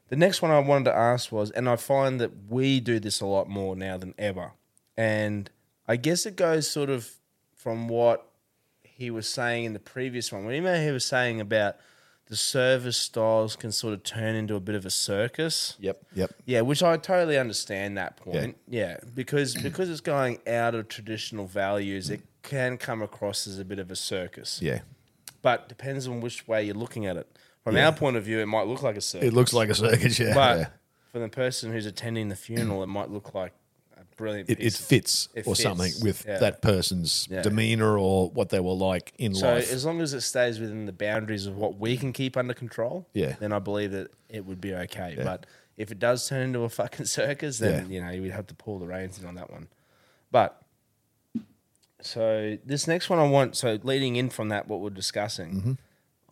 The next one I wanted to ask was, and I find that we do this a lot more now than ever, and I guess it goes sort of from what he was saying in the previous one. When he he was saying about the service styles can sort of turn into a bit of a circus. Yep, yep. Yeah, which I totally understand that point. Yeah, because because it's going out of traditional values, it can come across as a bit of a circus. Yeah. But depends on which way you're looking at it. From our point of view, it might look like a circus. It looks like a circus, yeah. but yeah. for the person who's attending the funeral, it might look like brilliant. It, it fits It or fits, something with yeah. that person's Yeah. demeanor or what they were like in So life. So as long as it stays within the boundaries of what we can keep under control, Yeah. then I believe that it would be okay. But if it does turn into a fucking circus, then Yeah. you know you would have to pull the reins in on that one. But so this next one I want. So leading in from that, what we're discussing, Mm-hmm.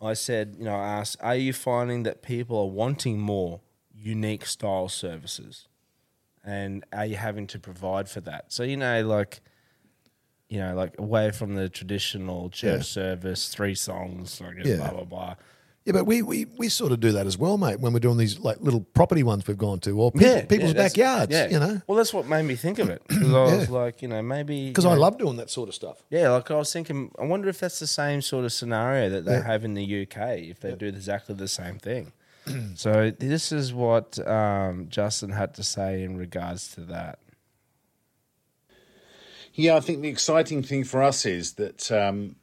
I said, you know, I asked, are you finding that people are wanting more unique style services, and are you having to provide for that? So you know, like you know, like away from the traditional church Yeah. service, three songs, like Yeah. blah blah blah. yeah, but we, we we sort of do that as well, mate, when we're doing these like little property ones we've gone to or people, people's that's- backyards, yeah. you know. Well, that's what made me think of it because I was like, you know, maybe Because you I know, love doing that sort of stuff. Yeah, like I was thinking, I wonder if that's the same sort of scenario that they have in the UK if they do exactly the same thing. so this is what um, Justin had to say in regards to that. Yeah, I think the exciting thing for us is that um,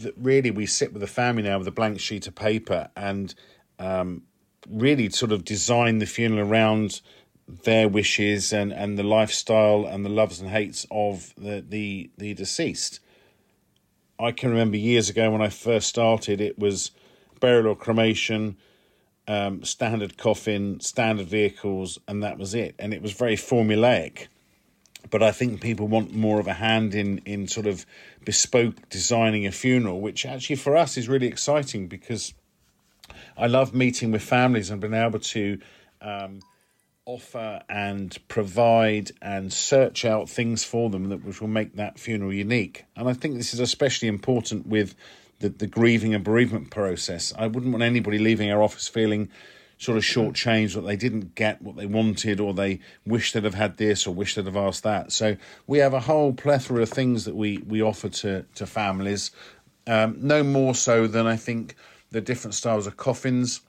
that really we sit with the family now with a blank sheet of paper and um, really sort of design the funeral around their wishes and, and the lifestyle and the loves and hates of the, the, the deceased. I can remember years ago when I first started, it was burial or cremation, um, standard coffin, standard vehicles, and that was it. And it was very formulaic but I think people want more of a hand in in sort of bespoke designing a funeral, which actually for us is really exciting because I love meeting with families and being able to um, offer and provide and search out things for them that which will make that funeral unique. And I think this is especially important with the, the grieving and bereavement process. I wouldn't want anybody leaving our office feeling sort of shortchanged that they didn't get what they wanted or they wish they'd have had this or wish they'd have asked that. So we have a whole plethora of things that we, we offer to, to families. Um, no more so than I think the different styles of coffins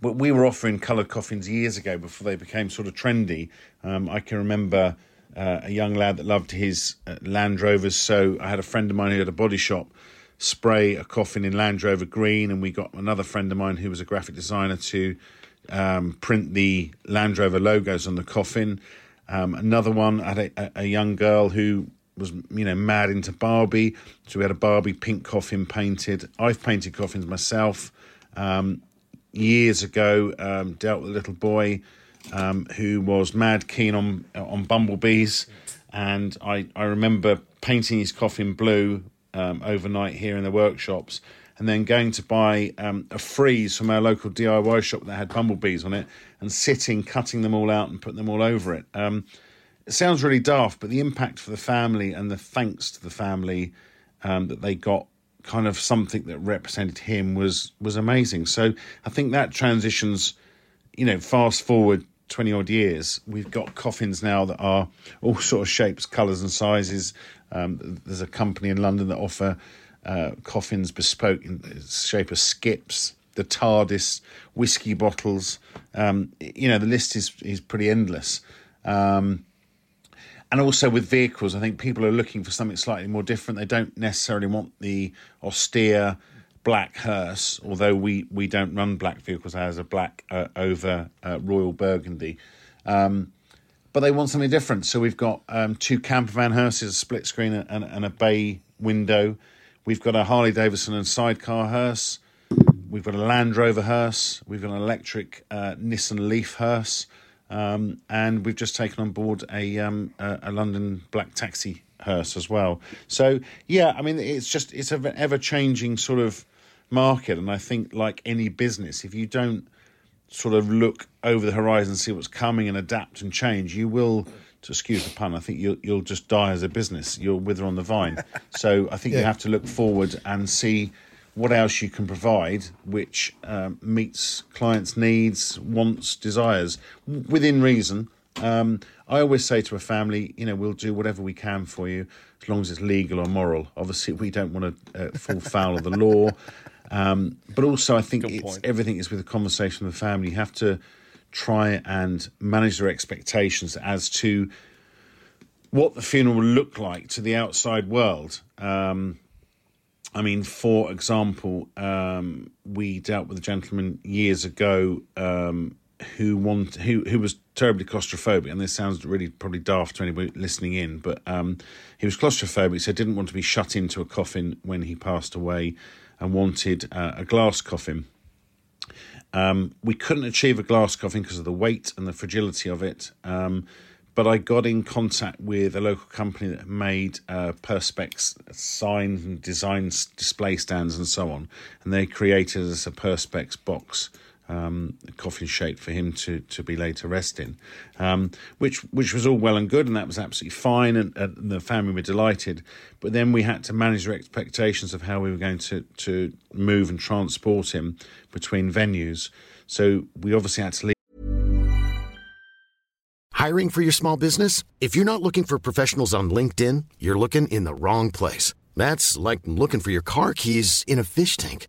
but we were offering coloured coffins years ago before they became sort of trendy. Um, I can remember uh, a young lad that loved his uh, Land Rovers, so I had a friend of mine who had a body shop spray a coffin in Land Rover green, and we got another friend of mine who was a graphic designer to um, print the Land Rover logos on the coffin. Um, another one had a, a young girl who was you know mad into Barbie, so we had a Barbie pink coffin painted. I've painted coffins myself. Um, years ago um, dealt with a little boy um, who was mad keen on on bumblebees, and I, I remember painting his coffin blue um, overnight here in the workshops, and then going to buy um, a frieze from our local DIY shop that had bumblebees on it, and sitting, cutting them all out, and putting them all over it. Um, it sounds really daft, but the impact for the family and the thanks to the family um, that they got kind of something that represented him was was amazing. So I think that transitions, you know, fast forward twenty odd years, we've got coffins now that are all sort of shapes, colours, and sizes. Um, there's a company in London that offer uh, coffins bespoke in the shape of skips, the TARDIS, whiskey bottles. Um, you know, the list is is pretty endless. Um, and also with vehicles, I think people are looking for something slightly more different. They don't necessarily want the austere black hearse, although we, we don't run black vehicles as a black uh, over uh, Royal Burgundy. Um, but they want something different. So we've got um, two camper van hearses, a split screen and, and, a bay window. We've got a Harley Davidson and sidecar hearse. We've got a Land Rover hearse. We've got an electric uh, Nissan Leaf hearse. Um, and we've just taken on board a, um, a, a London black taxi hearse as well. So yeah, I mean it's just it's an ever changing sort of market, and I think like any business, if you don't sort of look over the horizon, see what's coming, and adapt and change, you will. To excuse the pun, I think you'll you'll just die as a business. You'll wither on the vine. So I think yeah. you have to look forward and see what else you can provide which um, meets clients' needs, wants, desires within reason. Um, I always say to a family, you know, we'll do whatever we can for you as long as it's legal or moral. Obviously, we don't want to uh, fall foul of the law. Um, but also, I think everything is with a conversation with the family. You have to try and manage their expectations as to what the funeral will look like to the outside world. Um, I mean, for example, um, we dealt with a gentleman years ago um, who want who who was terribly claustrophobic, and this sounds really probably daft to anybody listening in, but um, he was claustrophobic, so didn't want to be shut into a coffin when he passed away, and wanted uh, a glass coffin. Um, we couldn't achieve a glass coffin because of the weight and the fragility of it. Um, but I got in contact with a local company that made uh, perspex signs and designs display stands and so on, and they created us a perspex box. Um, shape for him to to be laid to rest in, um, which which was all well and good, and that was absolutely fine, and, and, the family were delighted. But then we had to manage their expectations of how we were going to to move and transport him between venues. So we obviously had to leave Hiring for your small business? If you're not looking for professionals on LinkedIn, you're looking in the wrong place. That's like looking for your car keys in a fish tank.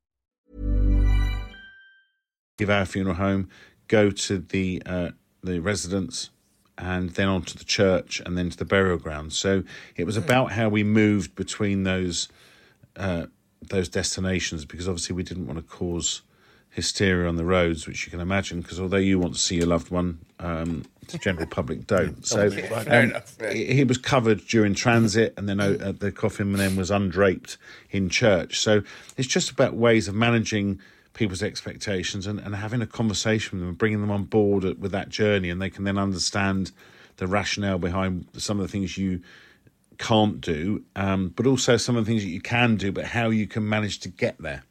Give our funeral home, go to the uh, the residence, and then on to the church, and then to the burial ground. So it was about how we moved between those uh, those destinations because obviously we didn't want to cause hysteria on the roads, which you can imagine. Because although you want to see your loved one, um, the general public don't. So um, he he was covered during transit, and then uh, the coffin then was undraped in church. So it's just about ways of managing people's expectations and, and having a conversation with them and bringing them on board with that journey, and they can then understand the rationale behind some of the things you can't do, um, but also some of the things that you can do, but how you can manage to get there.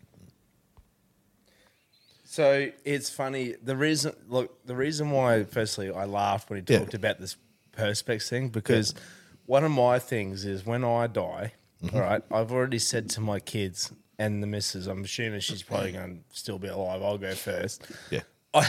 So it's funny. The reason, look, the reason why, firstly, I laughed when he Yeah. talked about this perspex thing because one of my things is when I die, Mm-hmm. all right, I've already said to my kids and the missus, I'm assuming she's probably going to still be alive. I'll go first. Yeah. I,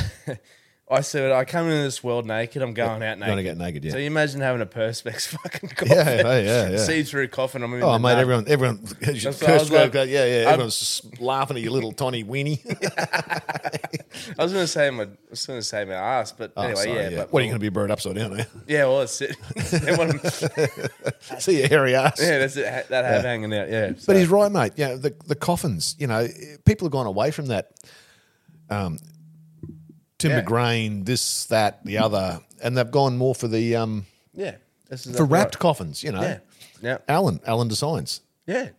I said, I come into this world naked. I'm going out naked. gonna get naked, yeah. So you imagine having a perspex fucking coffin. Yeah, yeah, yeah, yeah. See through coffin. I'm in Oh, the mate, dark. everyone, everyone, what I was cursed like. yeah, yeah, everyone's just laughing at your little tiny weenie. I was going to say my, I was going to say my ass, but Oh, anyway, sorry, yeah. But what are you going to be buried upside down there? Yeah, well, it's it. They want 'em- See your hairy ass. yeah, that's it. ha- That have hanging out. Yeah, But he's right, mate. Yeah, the the coffins. You know, people have gone away from that. Um, timber Yeah. grain, this, that, the other, and they've gone more for the um yeah. This is for wrapped right. coffins. You know, Yeah, yeah, Alan, Alan Designs, yeah,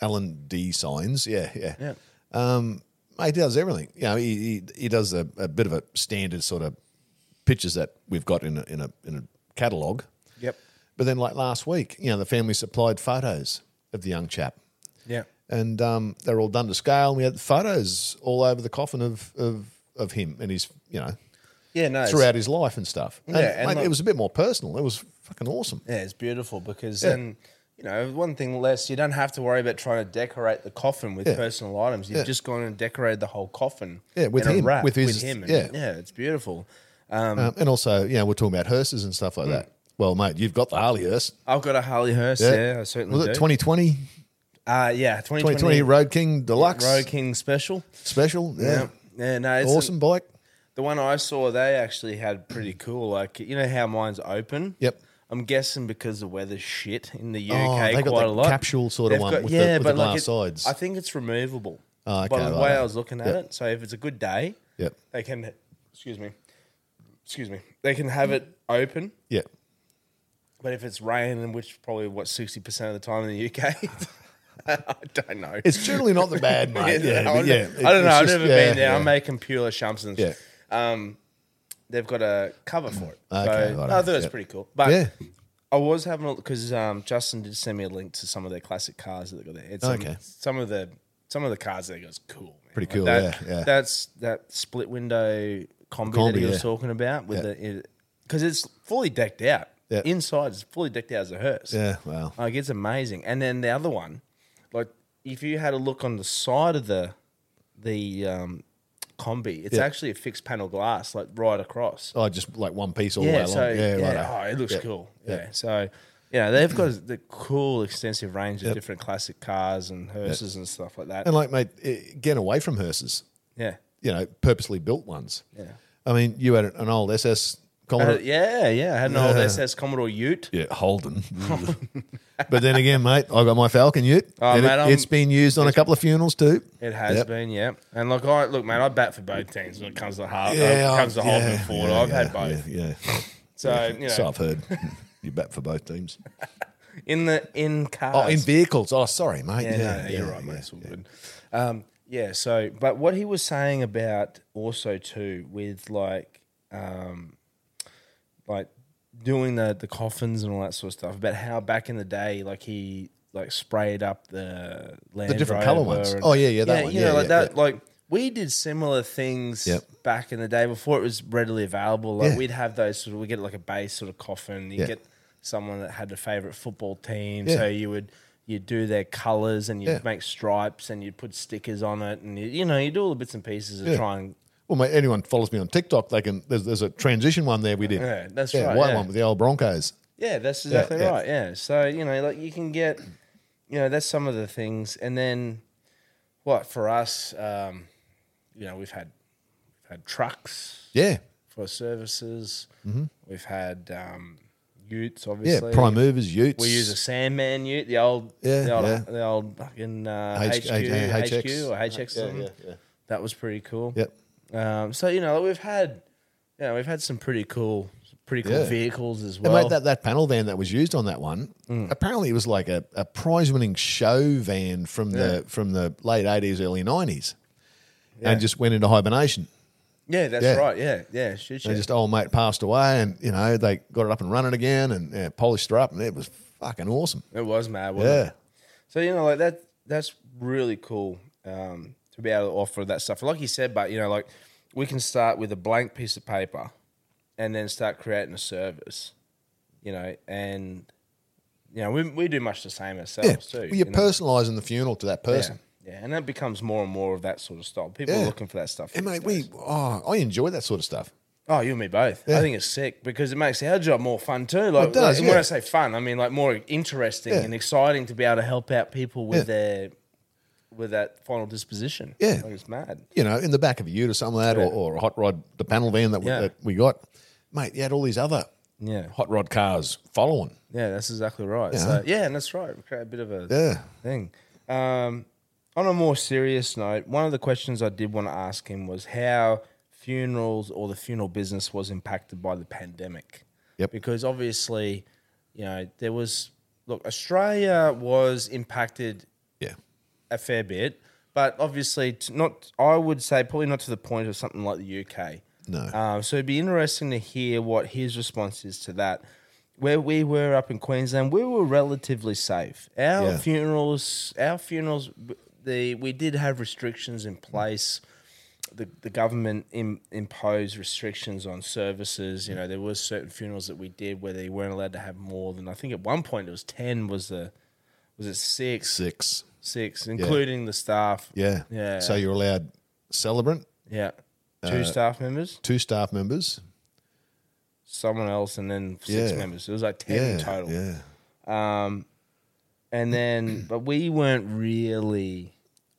Alan D Signs. Yeah, yeah. yeah. Um, he does everything. You know, he he, he does a, a bit of a standard sort of pictures that we've got in a in a in a catalogue. Yep. But then, like last week, you know, the family supplied photos of the young chap. Yeah. and um, they're all done to scale. And we had photos all over the coffin of of, of him and his, you know, Yeah, no. throughout his life and stuff. And, Yeah, and mate, look- it was a bit more personal. It was fucking awesome. Yeah, it's beautiful because Yeah. then, you know, one thing less, you don't have to worry about trying to decorate the coffin with Yeah. personal items. You've Yeah. just gone and decorated the whole coffin. Yeah, with him, with his- him. and- yeah. yeah, it's beautiful. Um, and also, you know, we're talking about hearses and stuff like Hmm. that. Well, mate, you've got the Harley hearse. I've got a Harley hearse. Yeah, I certainly Was do. it 2020, Uh, yeah, 2020, 2020 Road King Deluxe Road King special. special? Yeah. Yeah, yeah, no, it's Awesome bike. The one I saw, they actually had pretty cool. Like you know how mine's open. Yep. I'm guessing because the weather's shit in the UK Oh, they got quite the a lot. capsule sort of They've one with the- with the like glass it- sides. I think it's removable. Oh, By the right, way I was looking at Yep. it, so if it's a good day, Yep. they can. Excuse me. Excuse me. They can have it open, Yeah. but if it's raining, which probably what sixty percent of the time in the UK, I don't know. It's generally not the bad, mate. Yeah, I but don't- yeah. I don't know. I've just- never yeah, been there. yeah. I'm making pure assumptions. Yeah. Um, they've got a cover for it. Okay, so righto. I thought it was Yep. pretty cool. But Yeah. I was having a look because um, Justin did send me a link to some of their classic cars that they got there. It's, um, Okay. Some of the some of the cars they got is cool. Man. Pretty cool, that, yeah, yeah. That's that split window Kombi, that Kombi, he was talking about with Yeah. the because it's fully decked out. Yeah. Inside is fully decked out as a hearse. Yeah, wow. Like it's amazing. And then the other one, like if you had a look on the side of the the um, Kombi, it's Yeah. actually a fixed panel glass, like right across. Oh, just like one piece all the way yeah, along. so yeah, yeah, righto. oh, it looks Yeah. cool. Yeah. Yeah. so yeah, they've got the cool extensive range of Yep. different classic cars and hearses and stuff like that. And like, mate, eh, get away from hearses. yeah, You know, purposely built ones. yeah. I mean, you had an old SS Uh, Commodore. yeah, yeah. I had an old Yeah. SS Commodore Ute. Yeah, Holden. but then again, mate, I got my Falcon Ute. Oh, and mate, it, has been used on a couple of funerals too. It has Yep. been, yeah. And look, I look, man, I bat for both teams when it comes to hard, Yeah, uh, comes to Holden and Ford. I've had both. Yeah, yeah. So you know, So I've heard. you bet for both teams. in the in cars. Oh, in vehicles. Oh, sorry, mate. Yeah, Yeah, no, you're yeah, right, mate. yeah, It's all good. Um, yeah. So, but what he was saying about also too with like, um, like doing the the coffins and all that sort of stuff about how back in the day, like he like sprayed up the Land different colour ones. and- Oh, yeah, yeah, that one. You Yeah, know, like yeah, that. yeah. Like we did similar things Yep. back in the day before it was readily available. Like Yeah. we'd have those sort of we get like a base sort of coffin. You Yeah. get someone that had a favorite football team, Yeah. so you would you'd do their colors and you'd Yeah. make stripes and you'd put stickers on it and you, you know you do all the bits and pieces to Yeah. try and Well, mate, anyone follows me on TikTok, they can. There's, there's a transition one there we did. Yeah, that's yeah, right, White yeah. one with the old Broncos. Yeah, that's exactly yeah. right. Yeah. So, you know, like you can get, you know, that's some of the things. And then what for us, um, you know, we've had we've had trucks Yeah, for services. We've had um, utes, obviously. yeah. Prime movers, Utes. We use a Sandman ute, the old, Yeah, the old, yeah. the old fucking uh, H- HQ, H- HQ or HX. Yeah, something. yeah, yeah. That was pretty cool. Yep. Um, so you know, we've had, you know, we've had some pretty cool, pretty cool Yeah. vehicles as And well. mate, that, that panel van that was used on that one, Mm. apparently it was like a, a prize winning show van from the from the late eighties, early nineties. Yeah. And just went into hibernation. yeah, that's Yeah. right. Yeah, yeah, shit, And shit. just old mate passed away and, you know, they got it up and running again and yeah, polished her up and it was fucking awesome. It was mad, wasn't Yeah. it? So you know, like that. That's really cool um, to be able to offer that stuff. Like you said, but you know, like we can start with a blank piece of paper, and then start creating a service. You know, and you know, we we do much the same Yeah. ourselves too. Well, you you're know? personalising the funeral to that person. Yeah, yeah, and that becomes more and more of that sort of style. People Yeah. are looking for that stuff. And mate, we oh, I enjoy that sort of stuff. Oh, you and me both. I think it's sick because it makes our job more fun too. Like, it does, like, and when. I say fun, I mean like more interesting Yeah. and exciting to be able to help out people with Yeah. their with that final disposition. Yeah. like it's mad. You know, in the back of a ute or something like that, Yeah. or, or a hot rod, the panel van that, we, Yeah. that we got, mate. You had all these other Yeah, hot rod cars following. yeah, that's exactly right. Yeah. So yeah, and that's right. We create a bit of a Yeah, thing. Um, on a more serious note, one of the questions I did want to ask him was how funerals or the funeral business was impacted by the pandemic. Yep. Because obviously, you know, there was look, Australia was impacted a fair bit, but obviously not. I would say probably not to the point of something like the UK. No. Um, so it'd be interesting to hear what his response is to that. Where we were up in Queensland, we were relatively safe. Our Yeah. funerals, our funerals, the we did have restrictions in place. The, the government Im, imposed restrictions on services. You know, there was certain funerals that we did where they weren't allowed to have more than I think at one point it was ten. Was the was it six? six. Six, including the staff. Yeah, Yeah. So you're allowed celebrant, Yeah. Two Uh, staff members, two staff members. someone else, and then six Yeah. members. It was like 10 Yeah, in total. yeah. Um, and then, but we weren't really.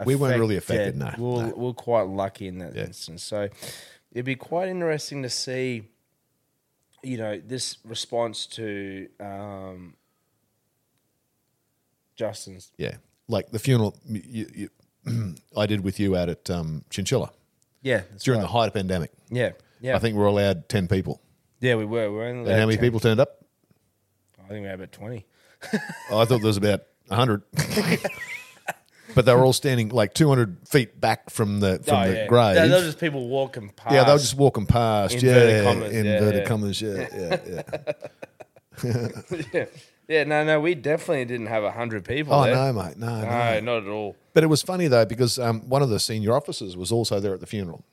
We weren't really affected, no, we were, no. we were quite lucky in that Yeah. instance. So it'd be quite interesting to see, you know, this response to um, Justin's. Yeah, like the funeral you, you, I did with you out at um, Chinchilla Yeah, during right. the height of pandemic. Yeah, yeah. I think we're allowed ten people. yeah, we were. We were only And how many 10. people turned up? I think we had about twenty. Oh, I thought there was about hundred. but they were all standing like two hundred feet back from the from Oh, the yeah. grave. Yeah, they were just people walking past. Yeah, they were just walking past. Inverted yeah, commas, yeah, inverted yeah. commas. Yeah, yeah, yeah. yeah. Yeah, no, no, we definitely didn't have a hundred people. Oh there. no, mate, no, no. no, not at all. But it was funny though because um, one of the senior officers was also there at the funeral,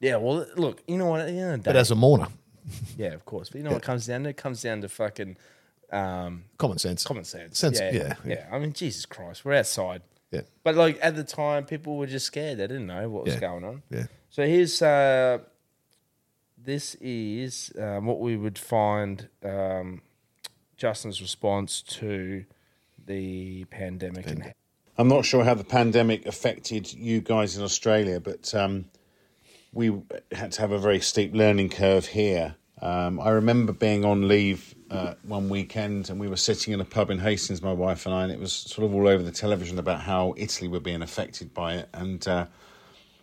Yeah, well, look, you know what? At the end of the but as a mourner, yeah, of course. But you know what it comes down to? It comes down to fucking um, common sense. common sense. Sense- yeah, yeah, yeah, yeah. I mean, Jesus Christ, we're outside. Yeah, But like at the time, people were just scared. They didn't know what was Yeah. going on. yeah. So here's uh, this is um, what we would find um, Justin's response to the pandemic. And I'm not sure how the pandemic affected you guys in Australia, but um, we had to have a very steep learning curve here. Um, I remember being on leave uh, one weekend and we were sitting in a pub in Hastings, my wife and I, and it was sort of all over the television about how Italy were being affected by it. And uh,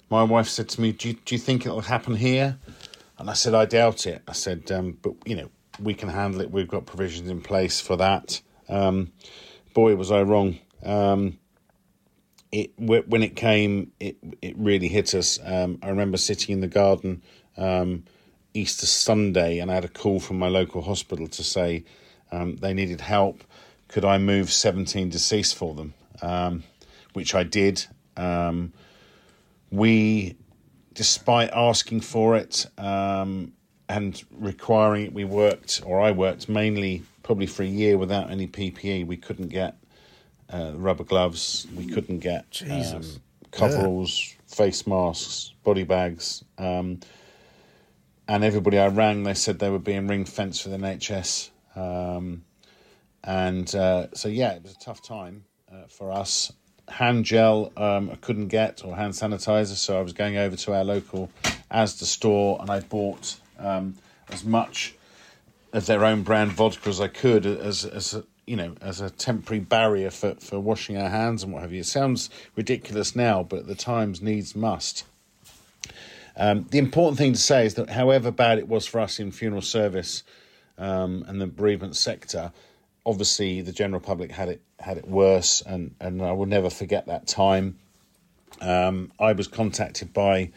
my wife said to me, do you, do you think it'll happen here? And I said, I doubt it. I said, um, but you know, we can handle it. We've got provisions in place for that. Um, boy, was I wrong. Um, it when it came, it it really hit us. Um, I remember sitting in the garden um, Easter Sunday, and I had a call from my local hospital to say um, they needed help. Could I move seventeen deceased for them? Um, which I did. We, despite asking for it and requiring it, we worked, or I worked mainly probably for a year without any PPE. We couldn't get uh, rubber gloves. We couldn't get um, coveralls, face masks, body bags. Um, and everybody I rang, they said they were being ring fenced for the NHS. Um, and uh, so, yeah, it was a tough time uh, for us. Hand gel um, I couldn't get, or hand sanitizer, so I was going over to our local Asda store and I bought um, as much of their own brand vodka as I could, as as a, you know, as a temporary barrier for, for washing our hands and what have you. It sounds ridiculous now, but the times needs must. Um, the important thing to say is that, however bad it was for us in funeral service um, and the bereavement sector, obviously the general public had it had it worse, and, and I will never forget that time. Um, I was contacted by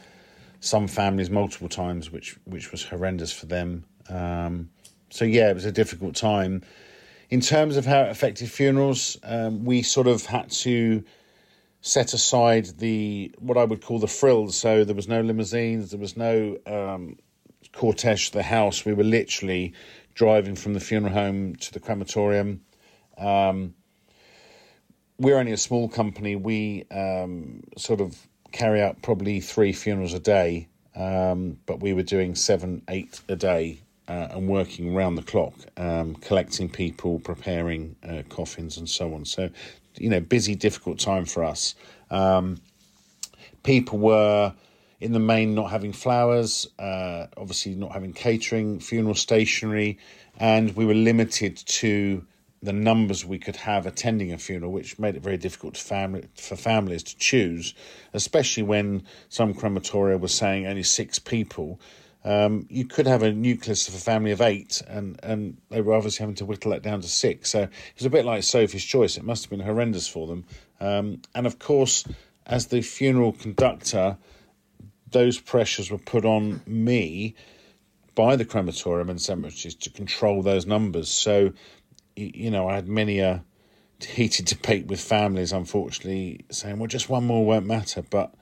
some families multiple times, which which was horrendous for them. Um, so yeah, it was a difficult time. In terms of how it affected funerals, um, we sort of had to set aside the what I would call the frills. So there was no limousines, there was no um, cortege to the house. We were literally driving from the funeral home to the crematorium. Um, we're only a small company. We um, sort of carry out probably three funerals a day, um, but we were doing seven, eight a day. Uh, and working round the clock, um, collecting people, preparing uh, coffins, and so on. So you know, busy, difficult time for us. Um, people were in the main not having flowers, uh, obviously not having catering, funeral stationery, and we were limited to the numbers we could have attending a funeral, which made it very difficult for families to choose, especially when some crematoria were saying only six people. Um, you could have a nucleus of a family of eight, and, and they were obviously having to whittle that down to six. So it was a bit like Sophie's Choice. It must have been horrendous for them. Um, and of course, as the funeral conductor, those pressures were put on me by the crematorium and cemeteries to control those numbers. So, you know, I had many a heated debate with families, unfortunately, saying, well, just one more won't matter. But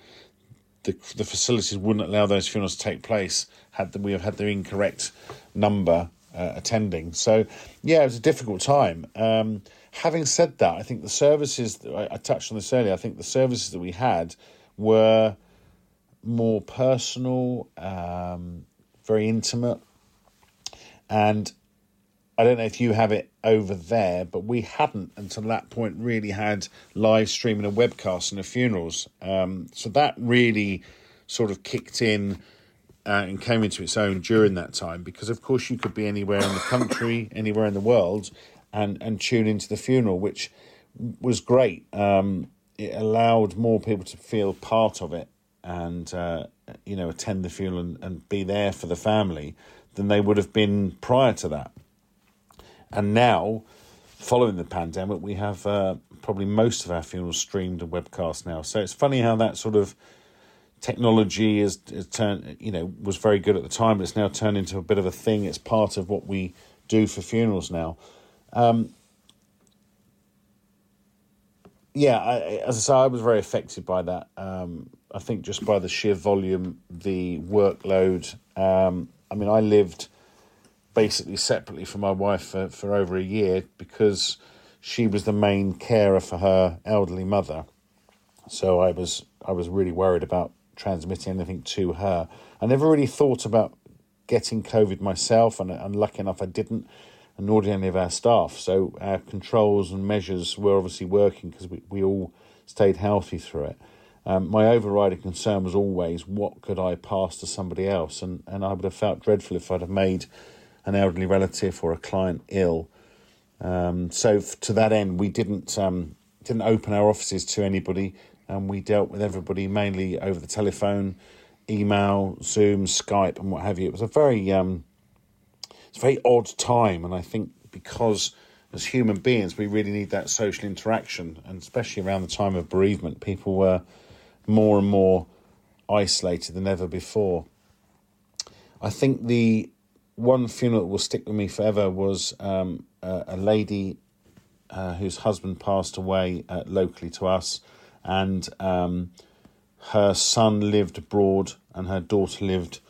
the, the facilities wouldn't allow those funerals to take place had the, we have had the incorrect number uh, attending. So, yeah, it was a difficult time. Um, having said that, I think the services, I, I touched on this earlier, I think the services that we had were more personal, um, very intimate. And I don't know if you have it over there, but we hadn't until that point really had live streaming and webcasts and the funerals. Um, so that really sort of kicked in uh, and came into its own during that time because, of course, you could be anywhere in the country, anywhere in the world, and, and tune into the funeral, which was great. Um, it allowed more people to feel part of it and, uh, you know, attend the funeral and, and be there for the family than they would have been prior to that. And now, following the pandemic, we have uh, probably most of our funerals streamed and webcast now. So it's funny how that sort of technology is turned, you know, was very good at the time, but it's now turned into a bit of a thing. It's part of what we do for funerals now. Um, yeah, I, as I say, I was very affected by that. Um, I think just by the sheer volume, the workload. Um, I mean, I lived basically separately from my wife for, for over a year because she was the main carer for her elderly mother. So I was I was really worried about transmitting anything to her. I never really thought about getting COVID myself, and I'm lucky enough I didn't, and nor did any of our staff. So our controls and measures were obviously working because we, we all stayed healthy through it. Um, my overriding concern was always what could I pass to somebody else, and, and I would have felt dreadful if I'd have made an elderly relative or a client ill. Um, so to that end, we didn't um, didn't open our offices to anybody and we dealt with everybody mainly over the telephone, email, Zoom, Skype, and what have you. It was a very um, it's a very odd time, and I think because as human beings we really need that social interaction, and especially around the time of bereavement, people were more and more isolated than ever before. I think the one funeral that will stick with me forever was um, a, a, lady uh, whose husband passed away uh, locally to us and um, her son lived abroad and her daughter lived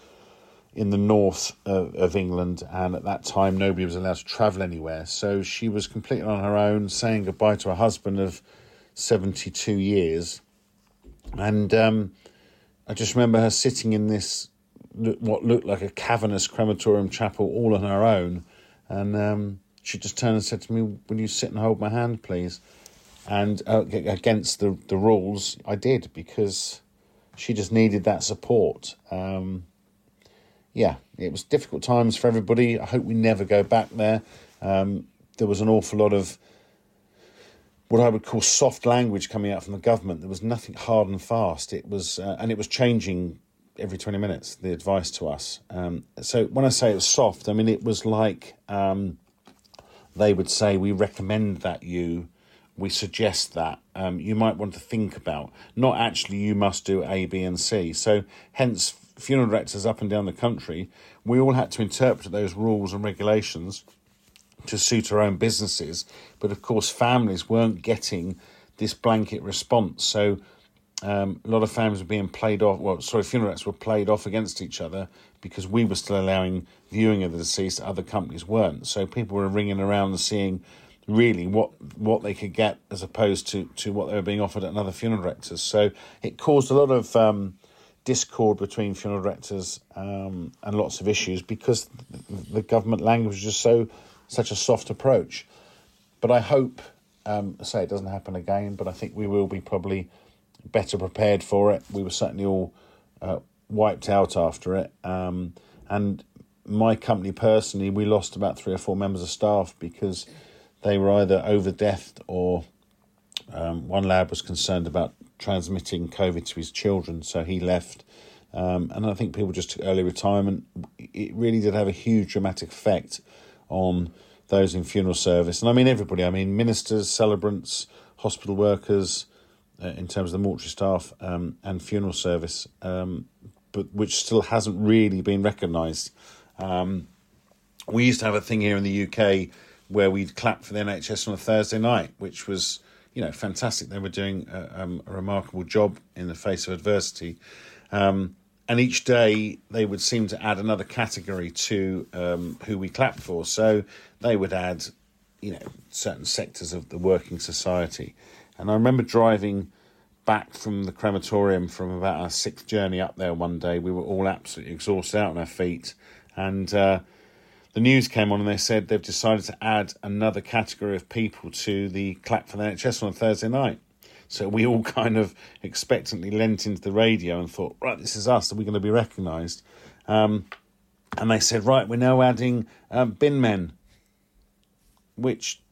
in the north of, of, England, and at that time nobody was allowed to travel anywhere. So she was completely on her own, saying goodbye to her husband of 72 years. And um, I just remember her sitting in this what looked like a cavernous crematorium chapel all on her own, and um, she just turned and said to me, "Will you sit and hold my hand, please?" And uh, against the the rules, I did because she just needed that support. Um, yeah, it was difficult times for everybody. I hope we never go back there. Um, there was an awful lot of what I would call soft language coming out from the government. There was nothing hard and fast. It was, uh, and it was changing every twenty minutes. The advice to us. Um, so when I say it was soft, I mean it was like um, they would say, "We recommend that you." We suggest that um, you might want to think about, not actually you must do A, B, and C. So, hence, funeral directors up and down the country, we all had to interpret those rules and regulations to suit our own businesses. But of course, families weren't getting this blanket response. So um, a lot of families were being played off. Well, sorry, funeral were played off against each other because we were still allowing viewing of the deceased, other companies weren't. So people were ringing around and seeing really what what they could get as opposed to to what they were being offered at another funeral directors. So it caused a lot of um, discord between funeral directors um, and lots of issues because the, government language was just so such a soft approach. But I hope, um, say it doesn't happen again. But I think we will be probably better prepared for it. We were certainly all uh, wiped out after it, um, and my company personally, we lost about three or four members of staff because they were either over or um, one lad was concerned about transmitting COVID to his children, so he left. Um, and I think people just took early retirement. It really did have a huge dramatic effect on those in funeral service. And I mean everybody, I mean ministers, celebrants, hospital workers, in terms of the mortuary staff um, and funeral service, um, but which still hasn't really been recognised. Um, we used to have a thing here in the UK where we'd clap for the NHS on a Thursday night, which was you know fantastic. They were doing a, um, a remarkable job in the face of adversity. Um, and each day they would seem to add another category to um, who we clapped for. So they would add, you know, certain sectors of the working society. And I remember driving back from the crematorium from about our sixth journey up there one day. We were all absolutely exhausted out on our feet. And uh, the news came on and they said they've decided to add another category of people to the clap for the NHS on Thursday night. So we all kind of expectantly leant into the radio and thought, right, this is us. Are we going to be recognised? Um, and they said, right, we're now adding um, bin men, which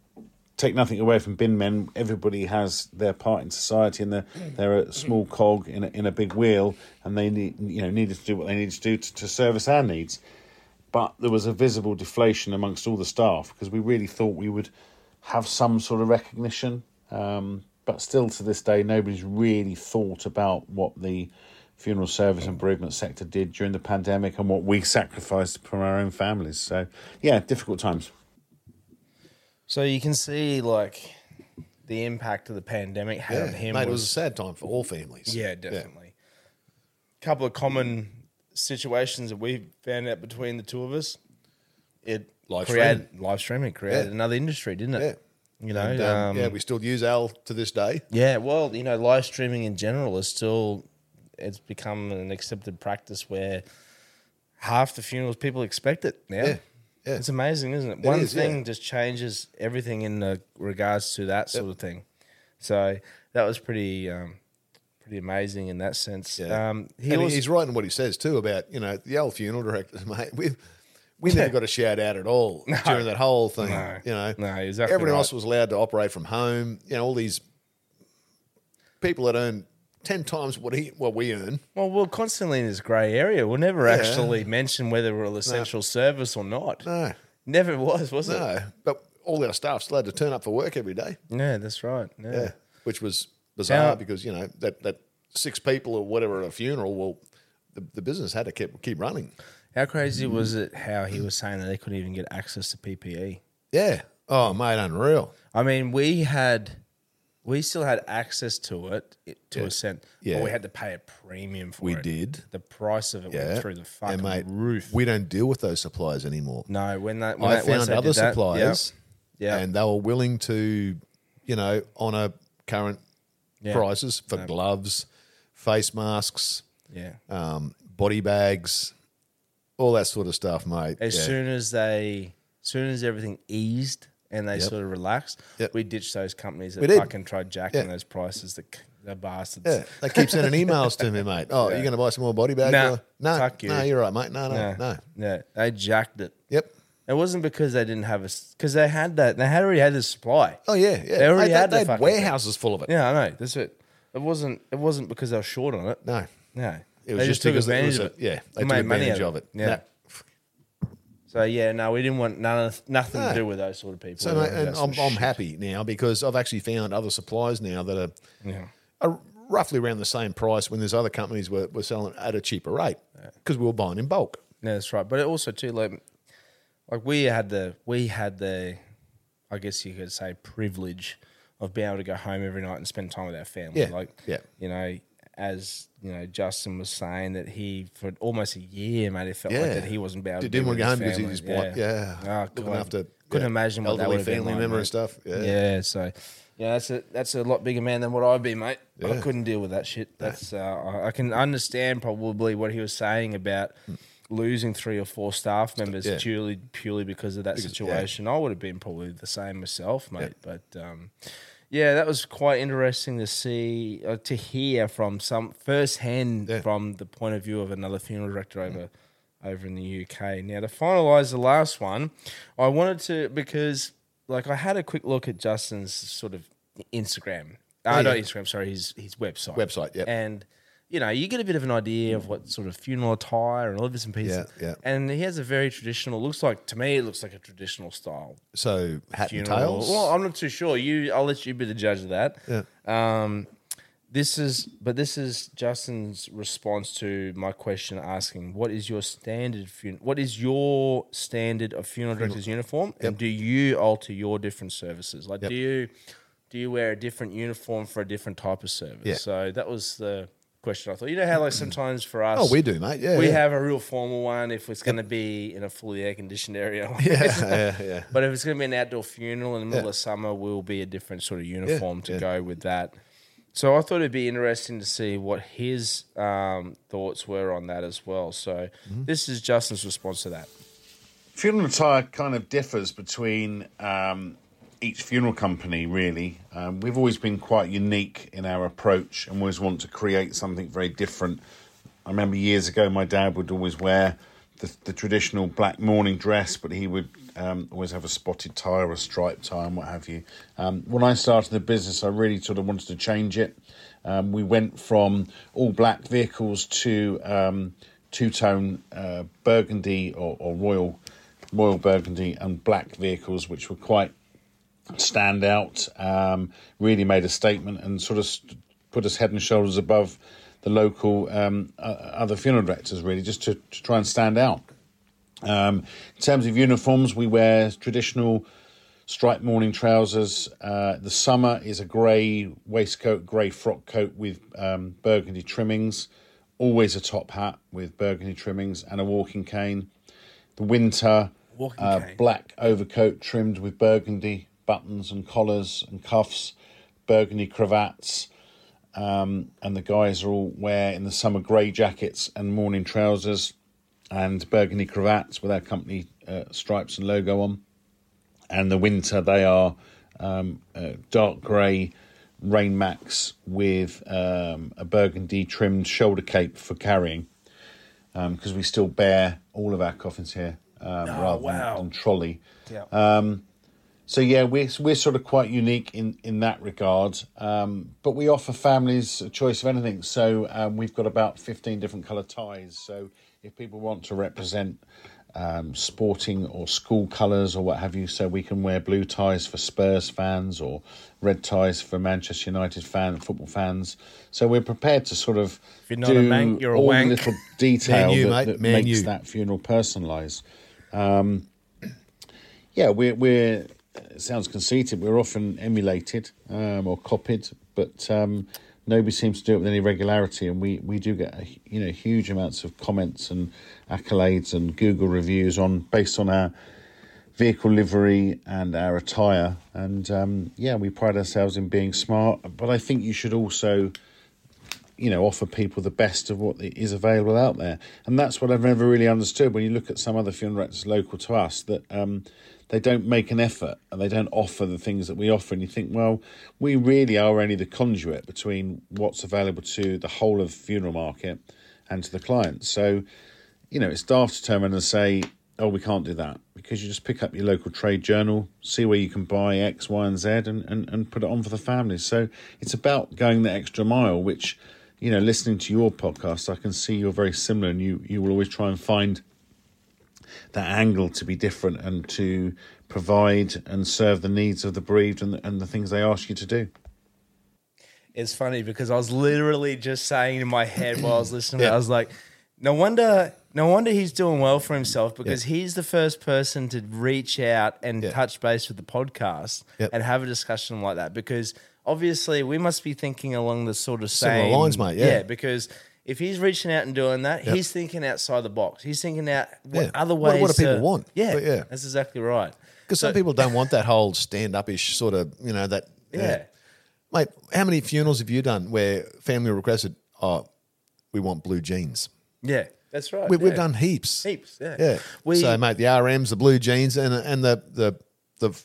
take nothing away from bin men. Everybody has their part in society, and they're, they're a small cog in a, in a big wheel, and they need you know needed to do what they needed to do to, to service our needs. But there was a visible deflation amongst all the staff because we really thought we would have some sort of recognition. Um, but still, to this day, nobody's really thought about what the funeral service and bereavement sector did during the pandemic and what we sacrificed from our own families. So, yeah, difficult times. So you can see like the impact of the pandemic had on him. mate, it was, a sad time for all families. yeah, definitely. A couple of common situations that we found out between the two of us. It Live created live streaming created Yeah. another industry, didn't it? Yeah. You know, And, um, um, yeah, we still use Al to this day. Yeah, well, you know, live streaming in general is still it's become an accepted practice where half the funerals people expect it now. Yeah, yeah. It's amazing, isn't it? One is, thing yeah. just changes everything in the regards to that sort of thing. So that was pretty um, pretty amazing in that sense. Yeah. Um, he and was he's right in what he says too about you know the old funeral directors, mate. We we never got a shout out at all during that whole thing. No. You know, No, exactly everyone right. else was allowed to operate from home. You know, all these people that earn ten times what he what we earn. well, we're constantly in this grey area. We'll never Yeah. actually mention whether we're an essential service or not. No, Never was, was it? no, but all our staff's allowed to turn up for work every day. Yeah, that's right. Yeah. Yeah, which was bizarre because you know that that six people or whatever at a funeral. Well, the, the business had to keep keep running. How crazy was it how he was saying that they couldn't even get access to PPE? Yeah. Oh, mate, unreal. I mean, we had, we still had access to it it- to Yeah. a cent, Yeah. but we had to pay a premium for it. We it. did. The price of it Yeah, went through the fucking and mate, roof. We don't deal with those suppliers anymore. no, when that when I that, once found they other did that, suppliers, yeah, yeah. and they were willing to, you know, honour current Yeah. prices for gloves, face masks, Yeah. um, body bags, all that sort of stuff, mate. As Yeah. soon as they, as soon as everything eased and they Yep. sort of relaxed, Yep. we ditched those companies that fucking tried jacking Yeah. those prices. The, the bastards. Yeah, they keep sending emails to me, mate. Oh, you're going to buy some more body bags? Nah, no, fuck you. no, you're right, mate. No, no, Yeah. no. Yeah. They jacked it. Yep. It wasn't because they didn't have a, because they had that. They had already had the supply. Oh yeah, yeah. They already Mate, had the they, fucking warehouses full of it. Yeah, I know. That's it. It wasn't. It wasn't because they were short on it. No, No, it was they just took because it advantage of it. Yeah, they made took advantage out of it. Yeah. So yeah, no, we didn't want none of nothing No. to do with those sort of people. So, We mate, wanted and that sort I'm, of I'm shit. happy now because I've actually found other suppliers now that are, Yeah. are roughly around the same price when there's other companies were, were selling at a cheaper rate because we were buying in bulk. Yeah, that's right. But it also too like like we had the we had the I guess you could say privilege of being able to go home every night and spend time with our family. Yeah, Like yeah. you know, as you know, Justin was saying that he for almost a year, mate, it felt like that he wasn't able to He be didn't want to go home because he was blind. Yeah, Oh, looking God. after couldn't yeah, imagine what that would been family like, member mate. and stuff. Yeah, Yeah, so yeah, that's a that's a lot bigger man than what I'd be, mate. I couldn't deal with that shit. That's uh, I- can understand probably what he was saying about losing three or four staff members Yeah. purely purely because of that Because- yeah. situation. I would have been probably the same myself, mate. But um, yeah, that was quite interesting to see uh, to hear from some firsthand Yeah. from the point of view of another funeral director over over in the UK. Now to finalise the last one, I wanted to because like I had a quick look at Justin's sort of Instagram. Uh, Oh, not. Instagram, sorry, his his website. Website, yep. And you know, you get a bit of an idea of what sort of funeral attire and all bits and pieces. Yeah, yeah. And he has a very traditional. Looks like to me, it looks like a traditional style So hat and funeral. tails. Well, I'm not too sure. You, I'll let you be the judge of that. Yeah. Um, this is, but this is Justin's response to my question, asking, "What is your standard funeral? What is your standard of funeral director's uniform? And do you alter your different services? Like, Yep. do you do you wear a different uniform for a different type of service? Yeah. So that was the question I thought. You know how like sometimes for us, oh, we do, mate. Yeah, we yeah. have a real formal one if it's going to be in a fully air conditioned area. Yeah, yeah, yeah. But if it's going to be an outdoor funeral in the middle Yeah. of summer, will be a different sort of uniform to yeah. go with that. So I thought it'd be interesting to see what his um, thoughts were on that as well. So Mm-hmm. this is Justin's response to that. Funeral attire kind of differs between um, each funeral company, really. Um, we've always been quite unique in our approach and always want to create something very different. I remember years ago, my dad would always wear the, the traditional black mourning dress, but he would um, always have a spotted tie or a striped tie and what have you. Um, when I started the business, I really sort of wanted to change it. Um, we went from all black vehicles to um, two tone uh, burgundy or, or royal royal burgundy and black vehicles, which were quite stand out. Um, really made a statement and sort of st- put us head and shoulders above the local um, uh, other funeral directors, really, just to, to try and stand out. Um, in terms of uniforms, we wear traditional striped morning trousers. Uh, the summer is a grey waistcoat, grey frock coat with um, burgundy trimmings. Always a top hat with burgundy trimmings and a walking cane. The winter, Walking uh, cane. black overcoat trimmed with burgundy buttons and collars and cuffs, burgundy cravats. Um, and the guys are all wear in the summer grey jackets and morning trousers and burgundy cravats with our company uh, stripes and logo on. And the winter, they are um, uh, dark grey rain max with um, a burgundy trimmed shoulder cape for carrying because we still bear all of our coffins here um, rather wow. than, than trolley. Yeah. So yeah, we're we're sort of quite unique in in that regard. Um, but we offer families a choice of anything. So um, we've got about fifteen different colour ties. So if people want to represent um, sporting or school colours or what have you, so we can wear blue ties for Spurs fans or red ties for Manchester United fan football fans. So we're prepared to sort of you're not a do a all wank. the little detail you, that, that makes you. that funeral personalised. Yeah, we're we're it sounds conceited. We're often emulated um, or copied, but um, nobody seems to do it with any regularity. And we, we do get you know huge amounts of comments and accolades and Google reviews on based on our vehicle livery and our attire. And um, yeah, we pride ourselves in being smart. But I think you should also you know offer people the best of what is available out there, and that's what I've never really understood. When you look at some other funeral directors local to us, that um, they don't make an effort and they don't offer the things that we offer, and you think, well, we really are only the conduit between what's available to the whole of the funeral market and to the clients. So, you know, it's daft to turn around and say, oh, we can't do that because you just pick up your local trade journal, see where you can buy X, Y, and Z, and, and, and put it on for the families. So it's about going the extra mile, which, you know, listening to your podcast, I can see you're very similar and you, you will always try and find that angle to be different and to provide and serve the needs of the bereaved and the, and the things they ask you to do. It's funny because I was literally just saying in my head while I was listening, Yeah. I was like, no wonder, no wonder he's doing well for himself because he's the first person to reach out and Yeah. touch base with the podcast Yep. and have a discussion like that. Because obviously, we must be thinking along the sort of Similar same lines, mate, yeah. because. If he's reaching out and doing that, Yep. he's thinking outside the box. He's thinking out what Yeah. other What- ways. what do people to- want? Yeah, But yeah. that's exactly right. Because some people don't want that whole stand up ish sort of, you know, that. Yeah. Mate, how many funerals have you done where family requested, oh, we want blue jeans? Yeah, that's right. We, We've yeah. done heaps. heaps. Yeah, Yeah. We, so, mate, the RMs, the blue jeans, and and the the the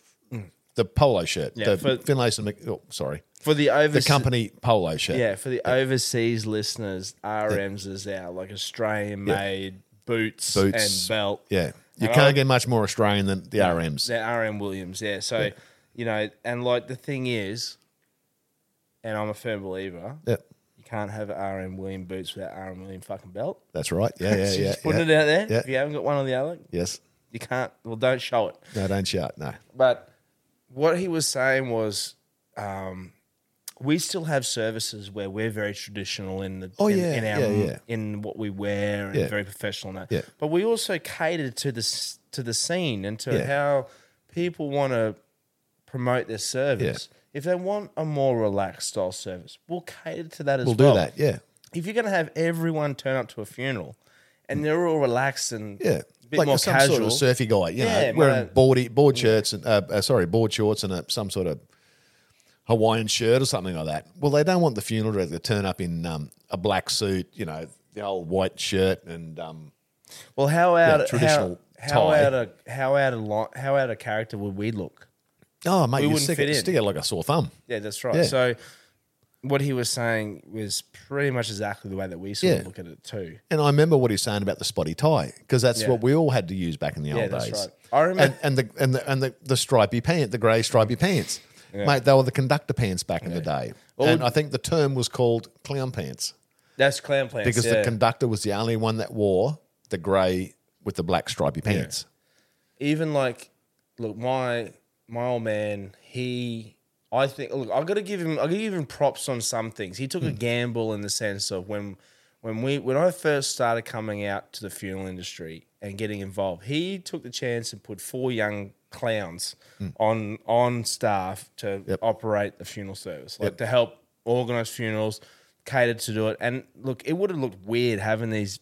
the polo shirt, Yeah, the for- Finlayson. Mc- Oh, sorry, for the the overseas company polo shirt. Yeah, for the overseas listeners, RMs is our like Australian made boots, Boots. and belt. yeah. You And can't I- get much more Australian than the RMs. They're RM Williams, yeah. So, you know, and like the thing is, and I'm a firm believer, Yeah, you can't have RM William boots without RM William fucking belt. that's right. Yeah, yeah, So yeah. just putting yeah. it out there. Yeah. If you haven't got one or the other, Yes. you can't. Well, don't show it. No, don't shout. No. But what he was saying was, um, we still have services where we're very traditional in the Oh, in, yeah, in our yeah, yeah. in what we wear and Yeah. very professional now. Yeah. But we also cater to this to the scene and to Yeah. how people want to promote their service. If they want a more relaxed style service, we'll cater to that as well. We'll well. do that. Yeah. If you're going to have everyone turn up to a funeral and they're all relaxed and Yeah. Bit like more some casual, sort of surfy guy, you Yeah, know, wearing boardy, board shirts and uh, uh, sorry, board shorts and a, some sort of Hawaiian shirt or something like that. Well, they don't want the funeral director to turn up in um, a black suit, you know, the old white shirt and um, Well, how out traditional how, how tie. out of how out of how out of character would we look? oh mate, We you wouldn't stick fit in. stick it like a sore thumb. Yeah, that's right. Yeah. So what he was saying was pretty much exactly the way that we sort Yeah. of look at it too. And I remember what he's saying about the spotty tie because that's Yeah. what we all had to use back in the Yeah, old that's days. right. I remember- and, and the and the and the, the stripy pant, the grey stripy pants, mate. They were the conductor pants back in the day, Well, and I think the term was called clown pants That's clown pants because the conductor was the only one that wore the grey with the black stripy pants. even like look my my old man he i think look i gotta give him i gotta give him props on some things he took a hmm. gamble in the sense of when when we when i first started coming out to the funeral industry and getting involved he took the chance and put four young clowns hmm. on on staff to Yep. operate the funeral service like to help organize funerals catered to do it and look it would have looked weird having these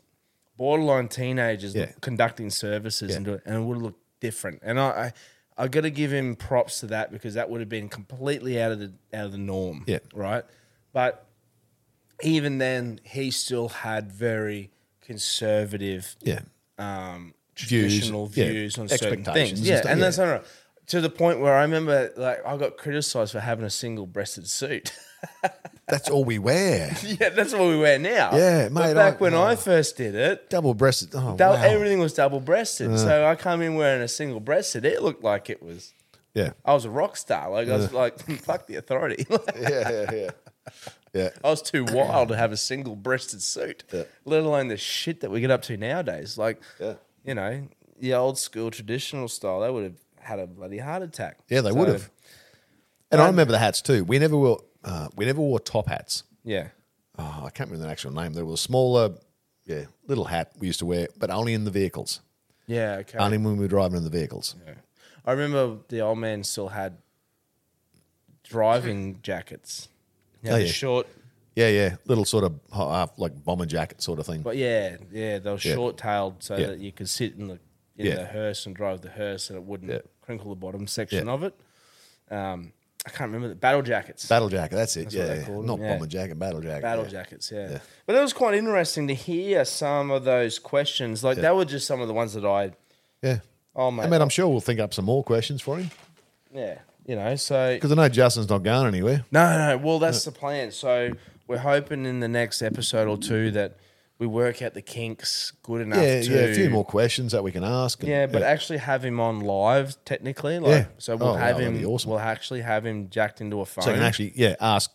borderline teenagers Yeah. conducting services and do it, and it would have looked different. And I, I, I got to give him props to that because that would have been completely out of the out of the norm. Yeah. right. But even then, he still had very conservative, Yeah, um, Views, traditional yeah, views on certain things. and Yeah, stuff, and yeah. that's not to the point where I remember, like, I got criticised for having a single-breasted suit. that's all we wear. yeah, that's what we wear now. Yeah, But mate, back oh. I- when I oh. first did it, Double breasted. Oh, Dou- wow. Everything was double breasted. Uh. so I come in wearing a single breasted. It looked like it was. Yeah, I was a rock star. Like I was like, fuck the authority. yeah, yeah, yeah. Yeah, I was too wild to have a single breasted suit, let alone the shit that we get up to nowadays. Like, you know, the old school traditional style, they would have had a bloody heart attack. yeah, they So, would have. And I remember the hats too. We never wore. Uh, we never wore top hats. Yeah. oh, I can't remember the actual name. There was a smaller, yeah, little hat we used to wear, but only in the vehicles. Yeah. Okay. Only when we were driving in the vehicles. I remember the old man still had driving jackets. Yeah, Oh, yeah. short Yeah, yeah, little sort of half like bomber jacket sort of thing. But yeah, yeah, they were Yeah. short tailed so Yeah. that you could sit in the in Yeah. the hearse and drive the hearse and it wouldn't Yeah. crinkle the bottom section Yeah. of it. Um, I can't remember the battle jackets. Battle jacket. That's it. That's yeah, yeah. not yeah. bomber jacket, battle jacket. Battle yeah. jackets, yeah. But it was quite interesting to hear some of those questions. Like, they were just some of the ones that I, Yeah. oh, mate. I mean, I'm sure we'll think up some more questions for him yeah, you know, so. because I know Justin's not going anywhere. No, no. Well, that's the plan. So we're hoping in the next episode or two that we work out the kinks good enough Yeah, to. yeah, a few more questions that we can ask. and- Yeah, but actually have him on live technically. Like, Yeah. So we'll Oh, have him. awesome. We'll actually have him jacked into a phone. so you can actually yeah ask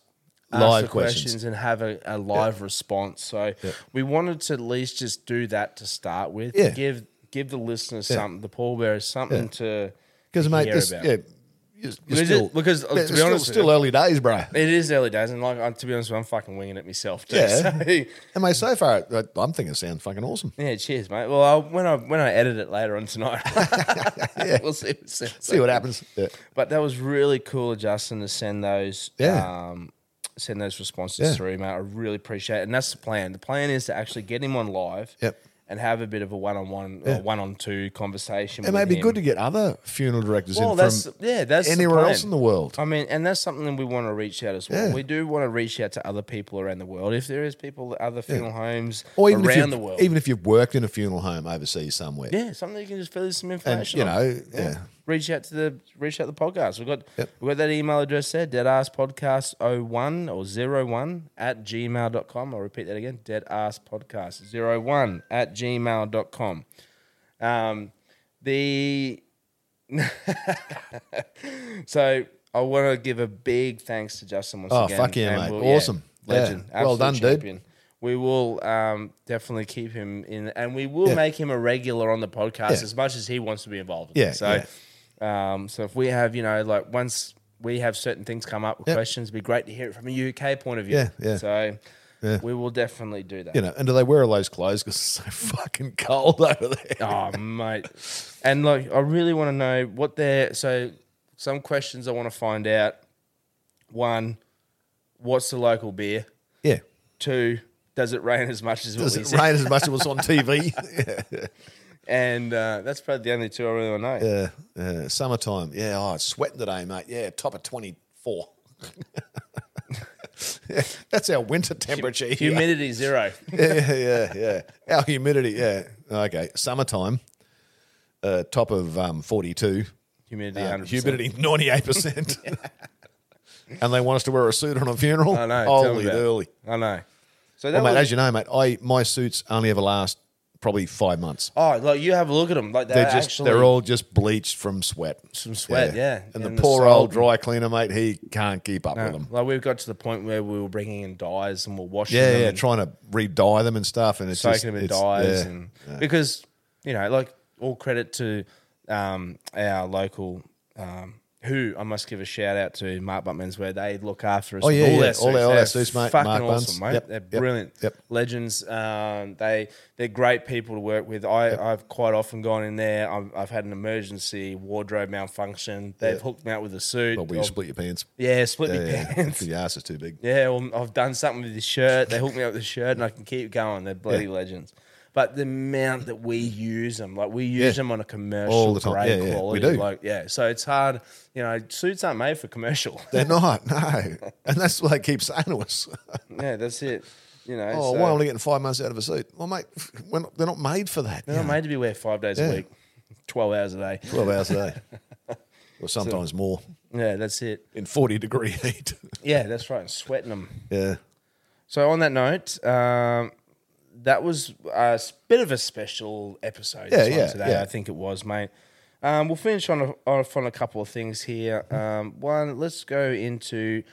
ask live the questions. and have a, a live response. So we wanted to at least just do that to start with. Yeah. Give give the listeners something, the pallbearers something Yeah. to Because mate, this about. yeah, Because it- because, uh, to it's be still, honest with still early days, bro. It is early days, and like to be honest, with you, I'm fucking winging it myself too. Yeah, So, and mate, so far I'm thinking it sounds fucking awesome. yeah, cheers, mate. Well, I'll, when I when I edit it later on tonight, we'll see. What See what happens. Yeah. But that was really cool, of Justin, to send those. Yeah. Um, send those responses Yeah. through, mate. I really appreciate it, and that's the plan. The plan is to actually get him on live. Yep. And have a bit of a one-on-one or one-on-two conversation. It may be him. good to get other funeral directors Well, in that's from yeah, that's anywhere else in the world. I mean, and that's something we want to reach out as well. Yeah. We do want to reach out to other people around the world. If there is people at other funeral homes Or even around the world, even if you've worked in a funeral home overseas somewhere. yeah, something you can just fill in some And information. you on. know, yeah. Reach out to the reach out to the podcast. We've got Yep. we've got that email address there, deadasspodcast01 or 01 at gmail.com. I'll repeat that again, deadasspodcast01 at gmail.com. Um, the so I want to give a big thanks to Justin once Oh, again. fuck yeah, mate. we'll- Awesome. legend, Yeah. Well done, dude. We will um, definitely keep him in, and we will Yeah. make him a regular on the podcast Yeah. as much as he wants to be involved. In Yeah, it. So, um, so if we have, you know, like once we have certain things come up with Yep. questions, it'd be great to hear it from a UK point of view. Yeah, yeah. So Yeah. we will definitely do that. You know, and do they wear all those clothes because it's so fucking cold over there? Oh, mate. And like, I really want to know what they're. So, some questions I want to find out. One, what's the local beer? Yeah. Two, does it rain as much as Does it rain as much as was on TV? yeah. And uh, that's probably the only two I really want to know. Yeah, yeah. Summertime. Yeah, oh, it's sweating today, mate. Yeah, top of 24. yeah, that's our winter temperature. here. Humidity zero. yeah, yeah, yeah. Our humidity, yeah. Okay, summertime, uh, top of um, 42. Humidity Um, 100%. humidity 98%. and they want us to wear a suit on a funeral? I know. Holy early. I know. So that Well, mate, was, as you know, mate, I my suits only ever last probably five months. oh, like you have a look at them. Like they're, They're just actually they're all just bleached from sweat. some sweat. Yeah, And, And the poor old dry cleaner, mate, he can't keep up No, with them. Like we've got to the point where we were bringing in dyes and we're washing Yeah, them yeah, trying to re-dye them and stuff, and it's soaking just, them in dyes yeah, and yeah. because you know, like all credit to um, our local. Um, who I must give a shout out to Mark Buttman's where they look after us. Oh, yeah, all yeah. their All suits. their- all their suits, mate. Fucking Mark awesome, Bunce. mate. Yep, They're yep, brilliant. yep. Legends. Um, they they're great people to work with. I I've quite often gone in there. I've, I've had an emergency wardrobe malfunction. They've hooked me out with a suit. Well, will you split your pants? Yeah, split Yeah, my yeah. pants. Your ass is too big. Yeah, well, I've done something with the shirt. They hooked me up with the shirt, and I can keep going. They're bloody legends. But the amount that we use them, like we use Yeah. them on a commercial All the time. grade Yeah, yeah, we quality, do. like yeah. So it's hard, you know. Suits aren't made for commercial. They're not, no. And that's what they keep saying to us. yeah, that's it. You know, oh, so why only getting five months out of a suit? Well, mate, not, they're not made for that. they're not know. made to be wear five days a week, twelve hours a day. 12 hours a day. or sometimes more Yeah, that's it. in 40 degree heat. Yeah, that's right. And sweating them. yeah. So on that note, um, that was a bit of a special episode. Yeah, yeah, today. yeah. I think it was, mate. Um, we'll finish on a, off on a couple of things here. Um, one, let's go into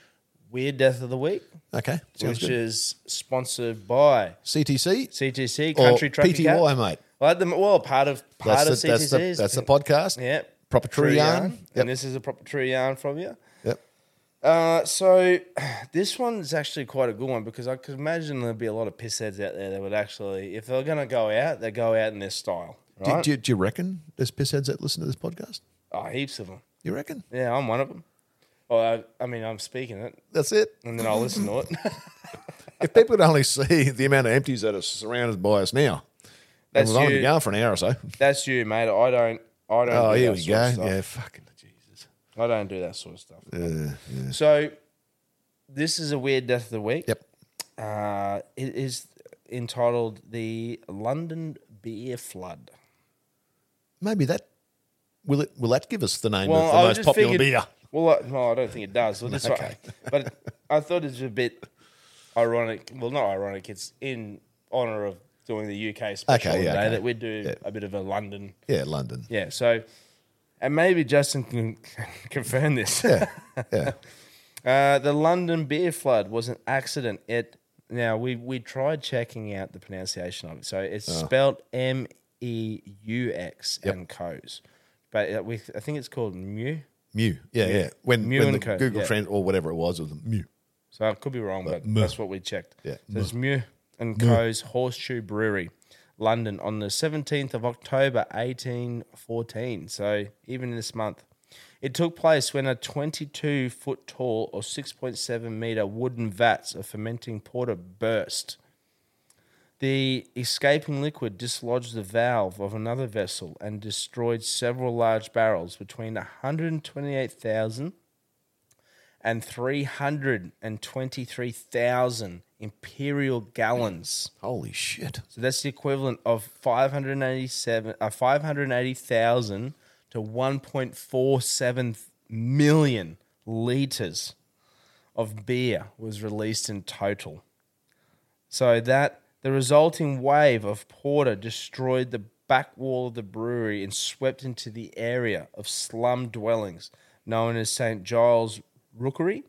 weird death of the week, Okay. Which good. is sponsored by CTC CTC or Country Trucking PTY, Cat. mate. Well, the, well, part of part That's of the, CTC that's, the, that's the podcast. yeah, Proper true yarn. Yep. and this is a proper true yarn from you. Uh, so this one's actually quite a good one because I could imagine there'd be a lot of pissheads out there that would actually, if they're going to go out, they go out in their style. Do, Right? do, do you reckon there's pissheads that listen to this podcast? oh, heaps of them. You reckon? Yeah, I'm one of them. Well, I, I mean, I'm speaking it, That's it. and then I'll listen to it. If people could only see the amount of empties that are surrounded by us now, That's we've only you. been going for an hour or so. That's you, mate. I don't. I don't. Oh, do here we go. Yeah, fucking. I don't do that sort of stuff. So, this is a weird death of the week. Yep. Uh, it is entitled the London Beer Flood. Maybe that will it. Will that give us the name Well, of the I most popular figured, beer? Well, I, no, I don't think it does. Well, Okay. one, but I thought it's a bit ironic. Well, not ironic. It's in honor of doing the UK special Okay, yeah, today okay. that we do a bit of a London. Yeah, London. Yeah. So, and maybe Justin can confirm this. Yeah, yeah. Uh, the London beer flood was an accident. It now we we tried checking out the pronunciation of it. So it's spelled M E U X Yep. and co's, but uh, we I think it's called Mew. Mew. Yeah, yeah. When, Mew when and the Co, Google yeah. Trend or whatever it was was Mew. So I could be wrong, but Muh. that's what we checked. Yeah, So it's Meux and Co.'s Horseshoe Brewery, London, on the 17th of October, 1814. So even this month. It took place when a 22 foot tall or 6.7 meter wooden vats of fermenting porter burst. The escaping liquid dislodged the valve of another vessel and destroyed several large barrels between 128,000 and 323,000 imperial gallons. Holy shit. So that's the equivalent of 587 uh, 580,000 to 1.47 million liters of beer was released in total. So that the resulting wave of porter destroyed the back wall of the brewery and swept into the area of slum dwellings known as St. Giles Rookery.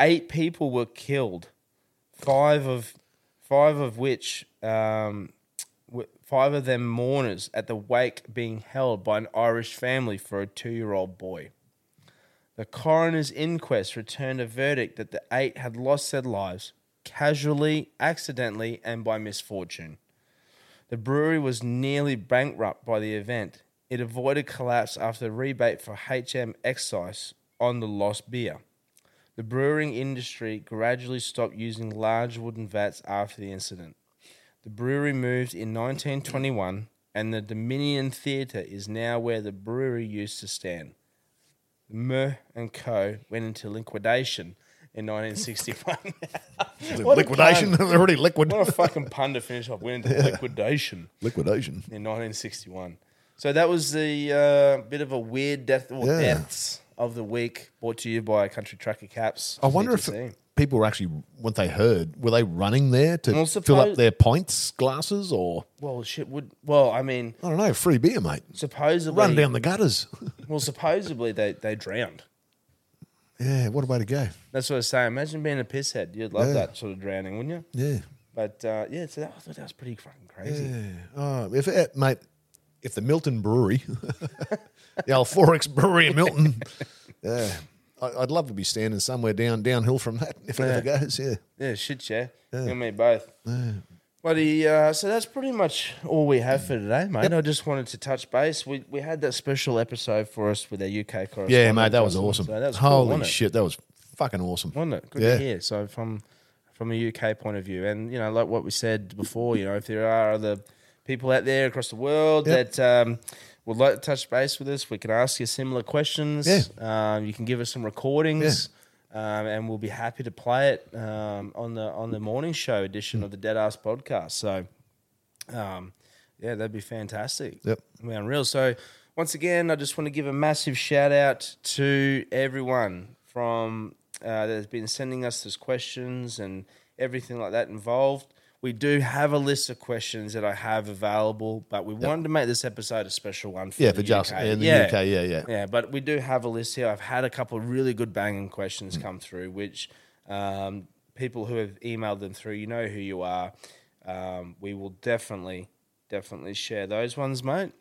Eight people were killed, five of five of which um, five of them mourners at the wake being held by an Irish family for a two-year-old boy. The coroner's inquest returned a verdict that the eight had lost their lives casually, accidentally, and by misfortune. The brewery was nearly bankrupt by the event. It avoided collapse after rebate for HM excise on the lost beer. The brewing industry gradually stopped using large wooden vats after the incident. The brewery moved in 1921, and the Dominion Theatre is now where the brewery used to stand. Meux and Co. went into liquidation in 1961. What liquidation. pun. They're already liquid. what a fucking pun to finish off. Went into liquidation liquidation. in 1961. So that was the uh, bit of a weird death or Yeah. deaths of the week, brought to you by Country Trucker Caps. I wonder if CTC. people were actually, what they heard, were they running there to Well, fill up their pints glasses or, well, shit would. Well, I mean, I don't know, free beer, mate? supposedly, Run down the gutters. well, supposedly they they drowned. yeah, what a way to go. That's what I was saying. Imagine being a pisshead. You'd love Yeah. that sort of drowning, wouldn't you? Yeah. But uh, yeah, so that, I thought that was pretty fucking crazy. Yeah. Oh, if it, mate, if the Milton Brewery, the old XXXX Brewery in Milton, yeah, I- I'd love to be standing somewhere down downhill from that if it ever goes. Yeah. Yeah, shit, yeah. You and me both. Buddy, uh, so that's pretty much all we have for today, mate. I just wanted to touch base. We we had that special episode for us with our UK correspondent. Yeah, mate, that was awesome. So that was cool, Holy it? shit, that was fucking awesome. wasn't it? Good Yeah. to hear. So from from a UK point of view, and you know, like what we said before, you know, if there are other people out there across the world Yep. that um, would like to touch base with us, we can ask you similar questions. Yeah. Um, you can give us some recordings. Um, and we'll be happy to play it um, on the on the morning show edition of the Dead Ass podcast. So, um, yeah, that'd be fantastic. Yep. I mean, unreal. So, once again, I just want to give a massive shout out to everyone from uh, that has been sending us those questions and everything like that involved. We do have a list of questions that I have available, but we wanted to make this episode a special one for Yeah, for Justin the UK, yeah, yeah. Yeah, but we do have a list here. I've had a couple of really good banging questions Mm. come through, which um, people who have emailed them through, you know who you are. Um, we will definitely, definitely share those ones, mate.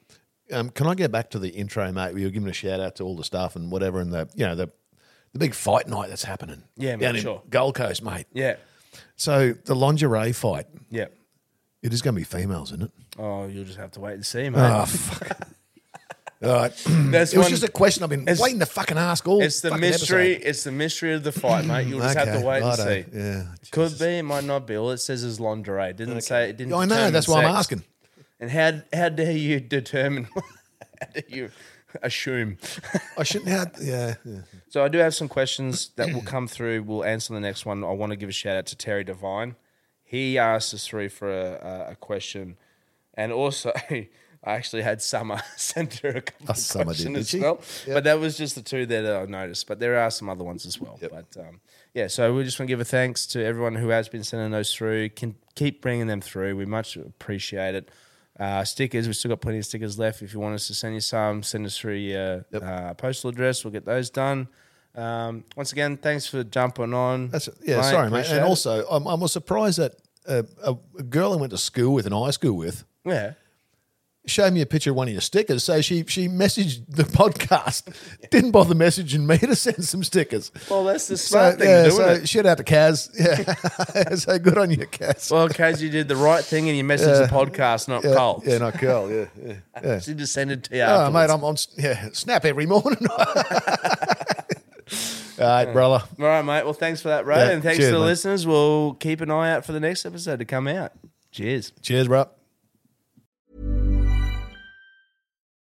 Um, can I get back to the intro, mate? We were giving a shout out to all the stuff and whatever, and the you know the the big fight night that's happening. Yeah, mate, down in sure. Gold Coast, mate. Yeah, So the lingerie fight, yeah. it is going to be females, isn't it? Oh, you'll just have to wait and see, ah, mate. Oh fuck. All right. That's it was one- just a question I've been it's- waiting to fucking ask all. it's the fucking mystery. episode. It's the mystery of the fight, mate. You'll just have Okay, to wait and righto. see. Yeah. Could be, it might not be. All it says is lingerie. It didn't say. It didn't. I know. determine That's why I'm sex. asking. And how how dare you determine? how do you assume. I shouldn't have. Yeah, yeah. So I do have some questions that will come through. We'll answer the next one. I want to give a shout out to Terry Devine. He asked us through for a, a, question, and also I actually had Summer send her a couple Oh, of Summer questions did as she? well. Yeah. But that was just the two that I noticed. But there are some other ones as well. But um, yeah, so we just want to give a thanks to everyone who has been sending those through. Can keep bringing them through. We much appreciate it. Uh, stickers, we've still got plenty of stickers left. If you want us to send you some, send us through your uh, postal address. We'll get those done. Um, once again, thanks for jumping on. That's yeah. mate. sorry, mate. And it. also, I'm, I was surprised that uh, a, a girl I went to school with and high school with yeah, showed me a picture of one of your stickers. So she she messaged the podcast, didn't bother messaging me to send some stickers. well, that's the So smart thing yeah, to do, so isn't it? shout out to Kaz. Yeah, so good on you, Kaz. Well, Kaz, you did the right thing and you messaged the podcast, not yeah, Col. Yeah, not Carl. Yeah, yeah. yeah. She just sent it to you. Oh, afterwards. mate, I'm on yeah, snap every morning. All right, brother. All right, mate. Well, thanks for that, Ray. Yeah, and thanks cheers, to the mate. listeners. We'll keep an eye out for the next episode to come out. Cheers. Cheers, bro.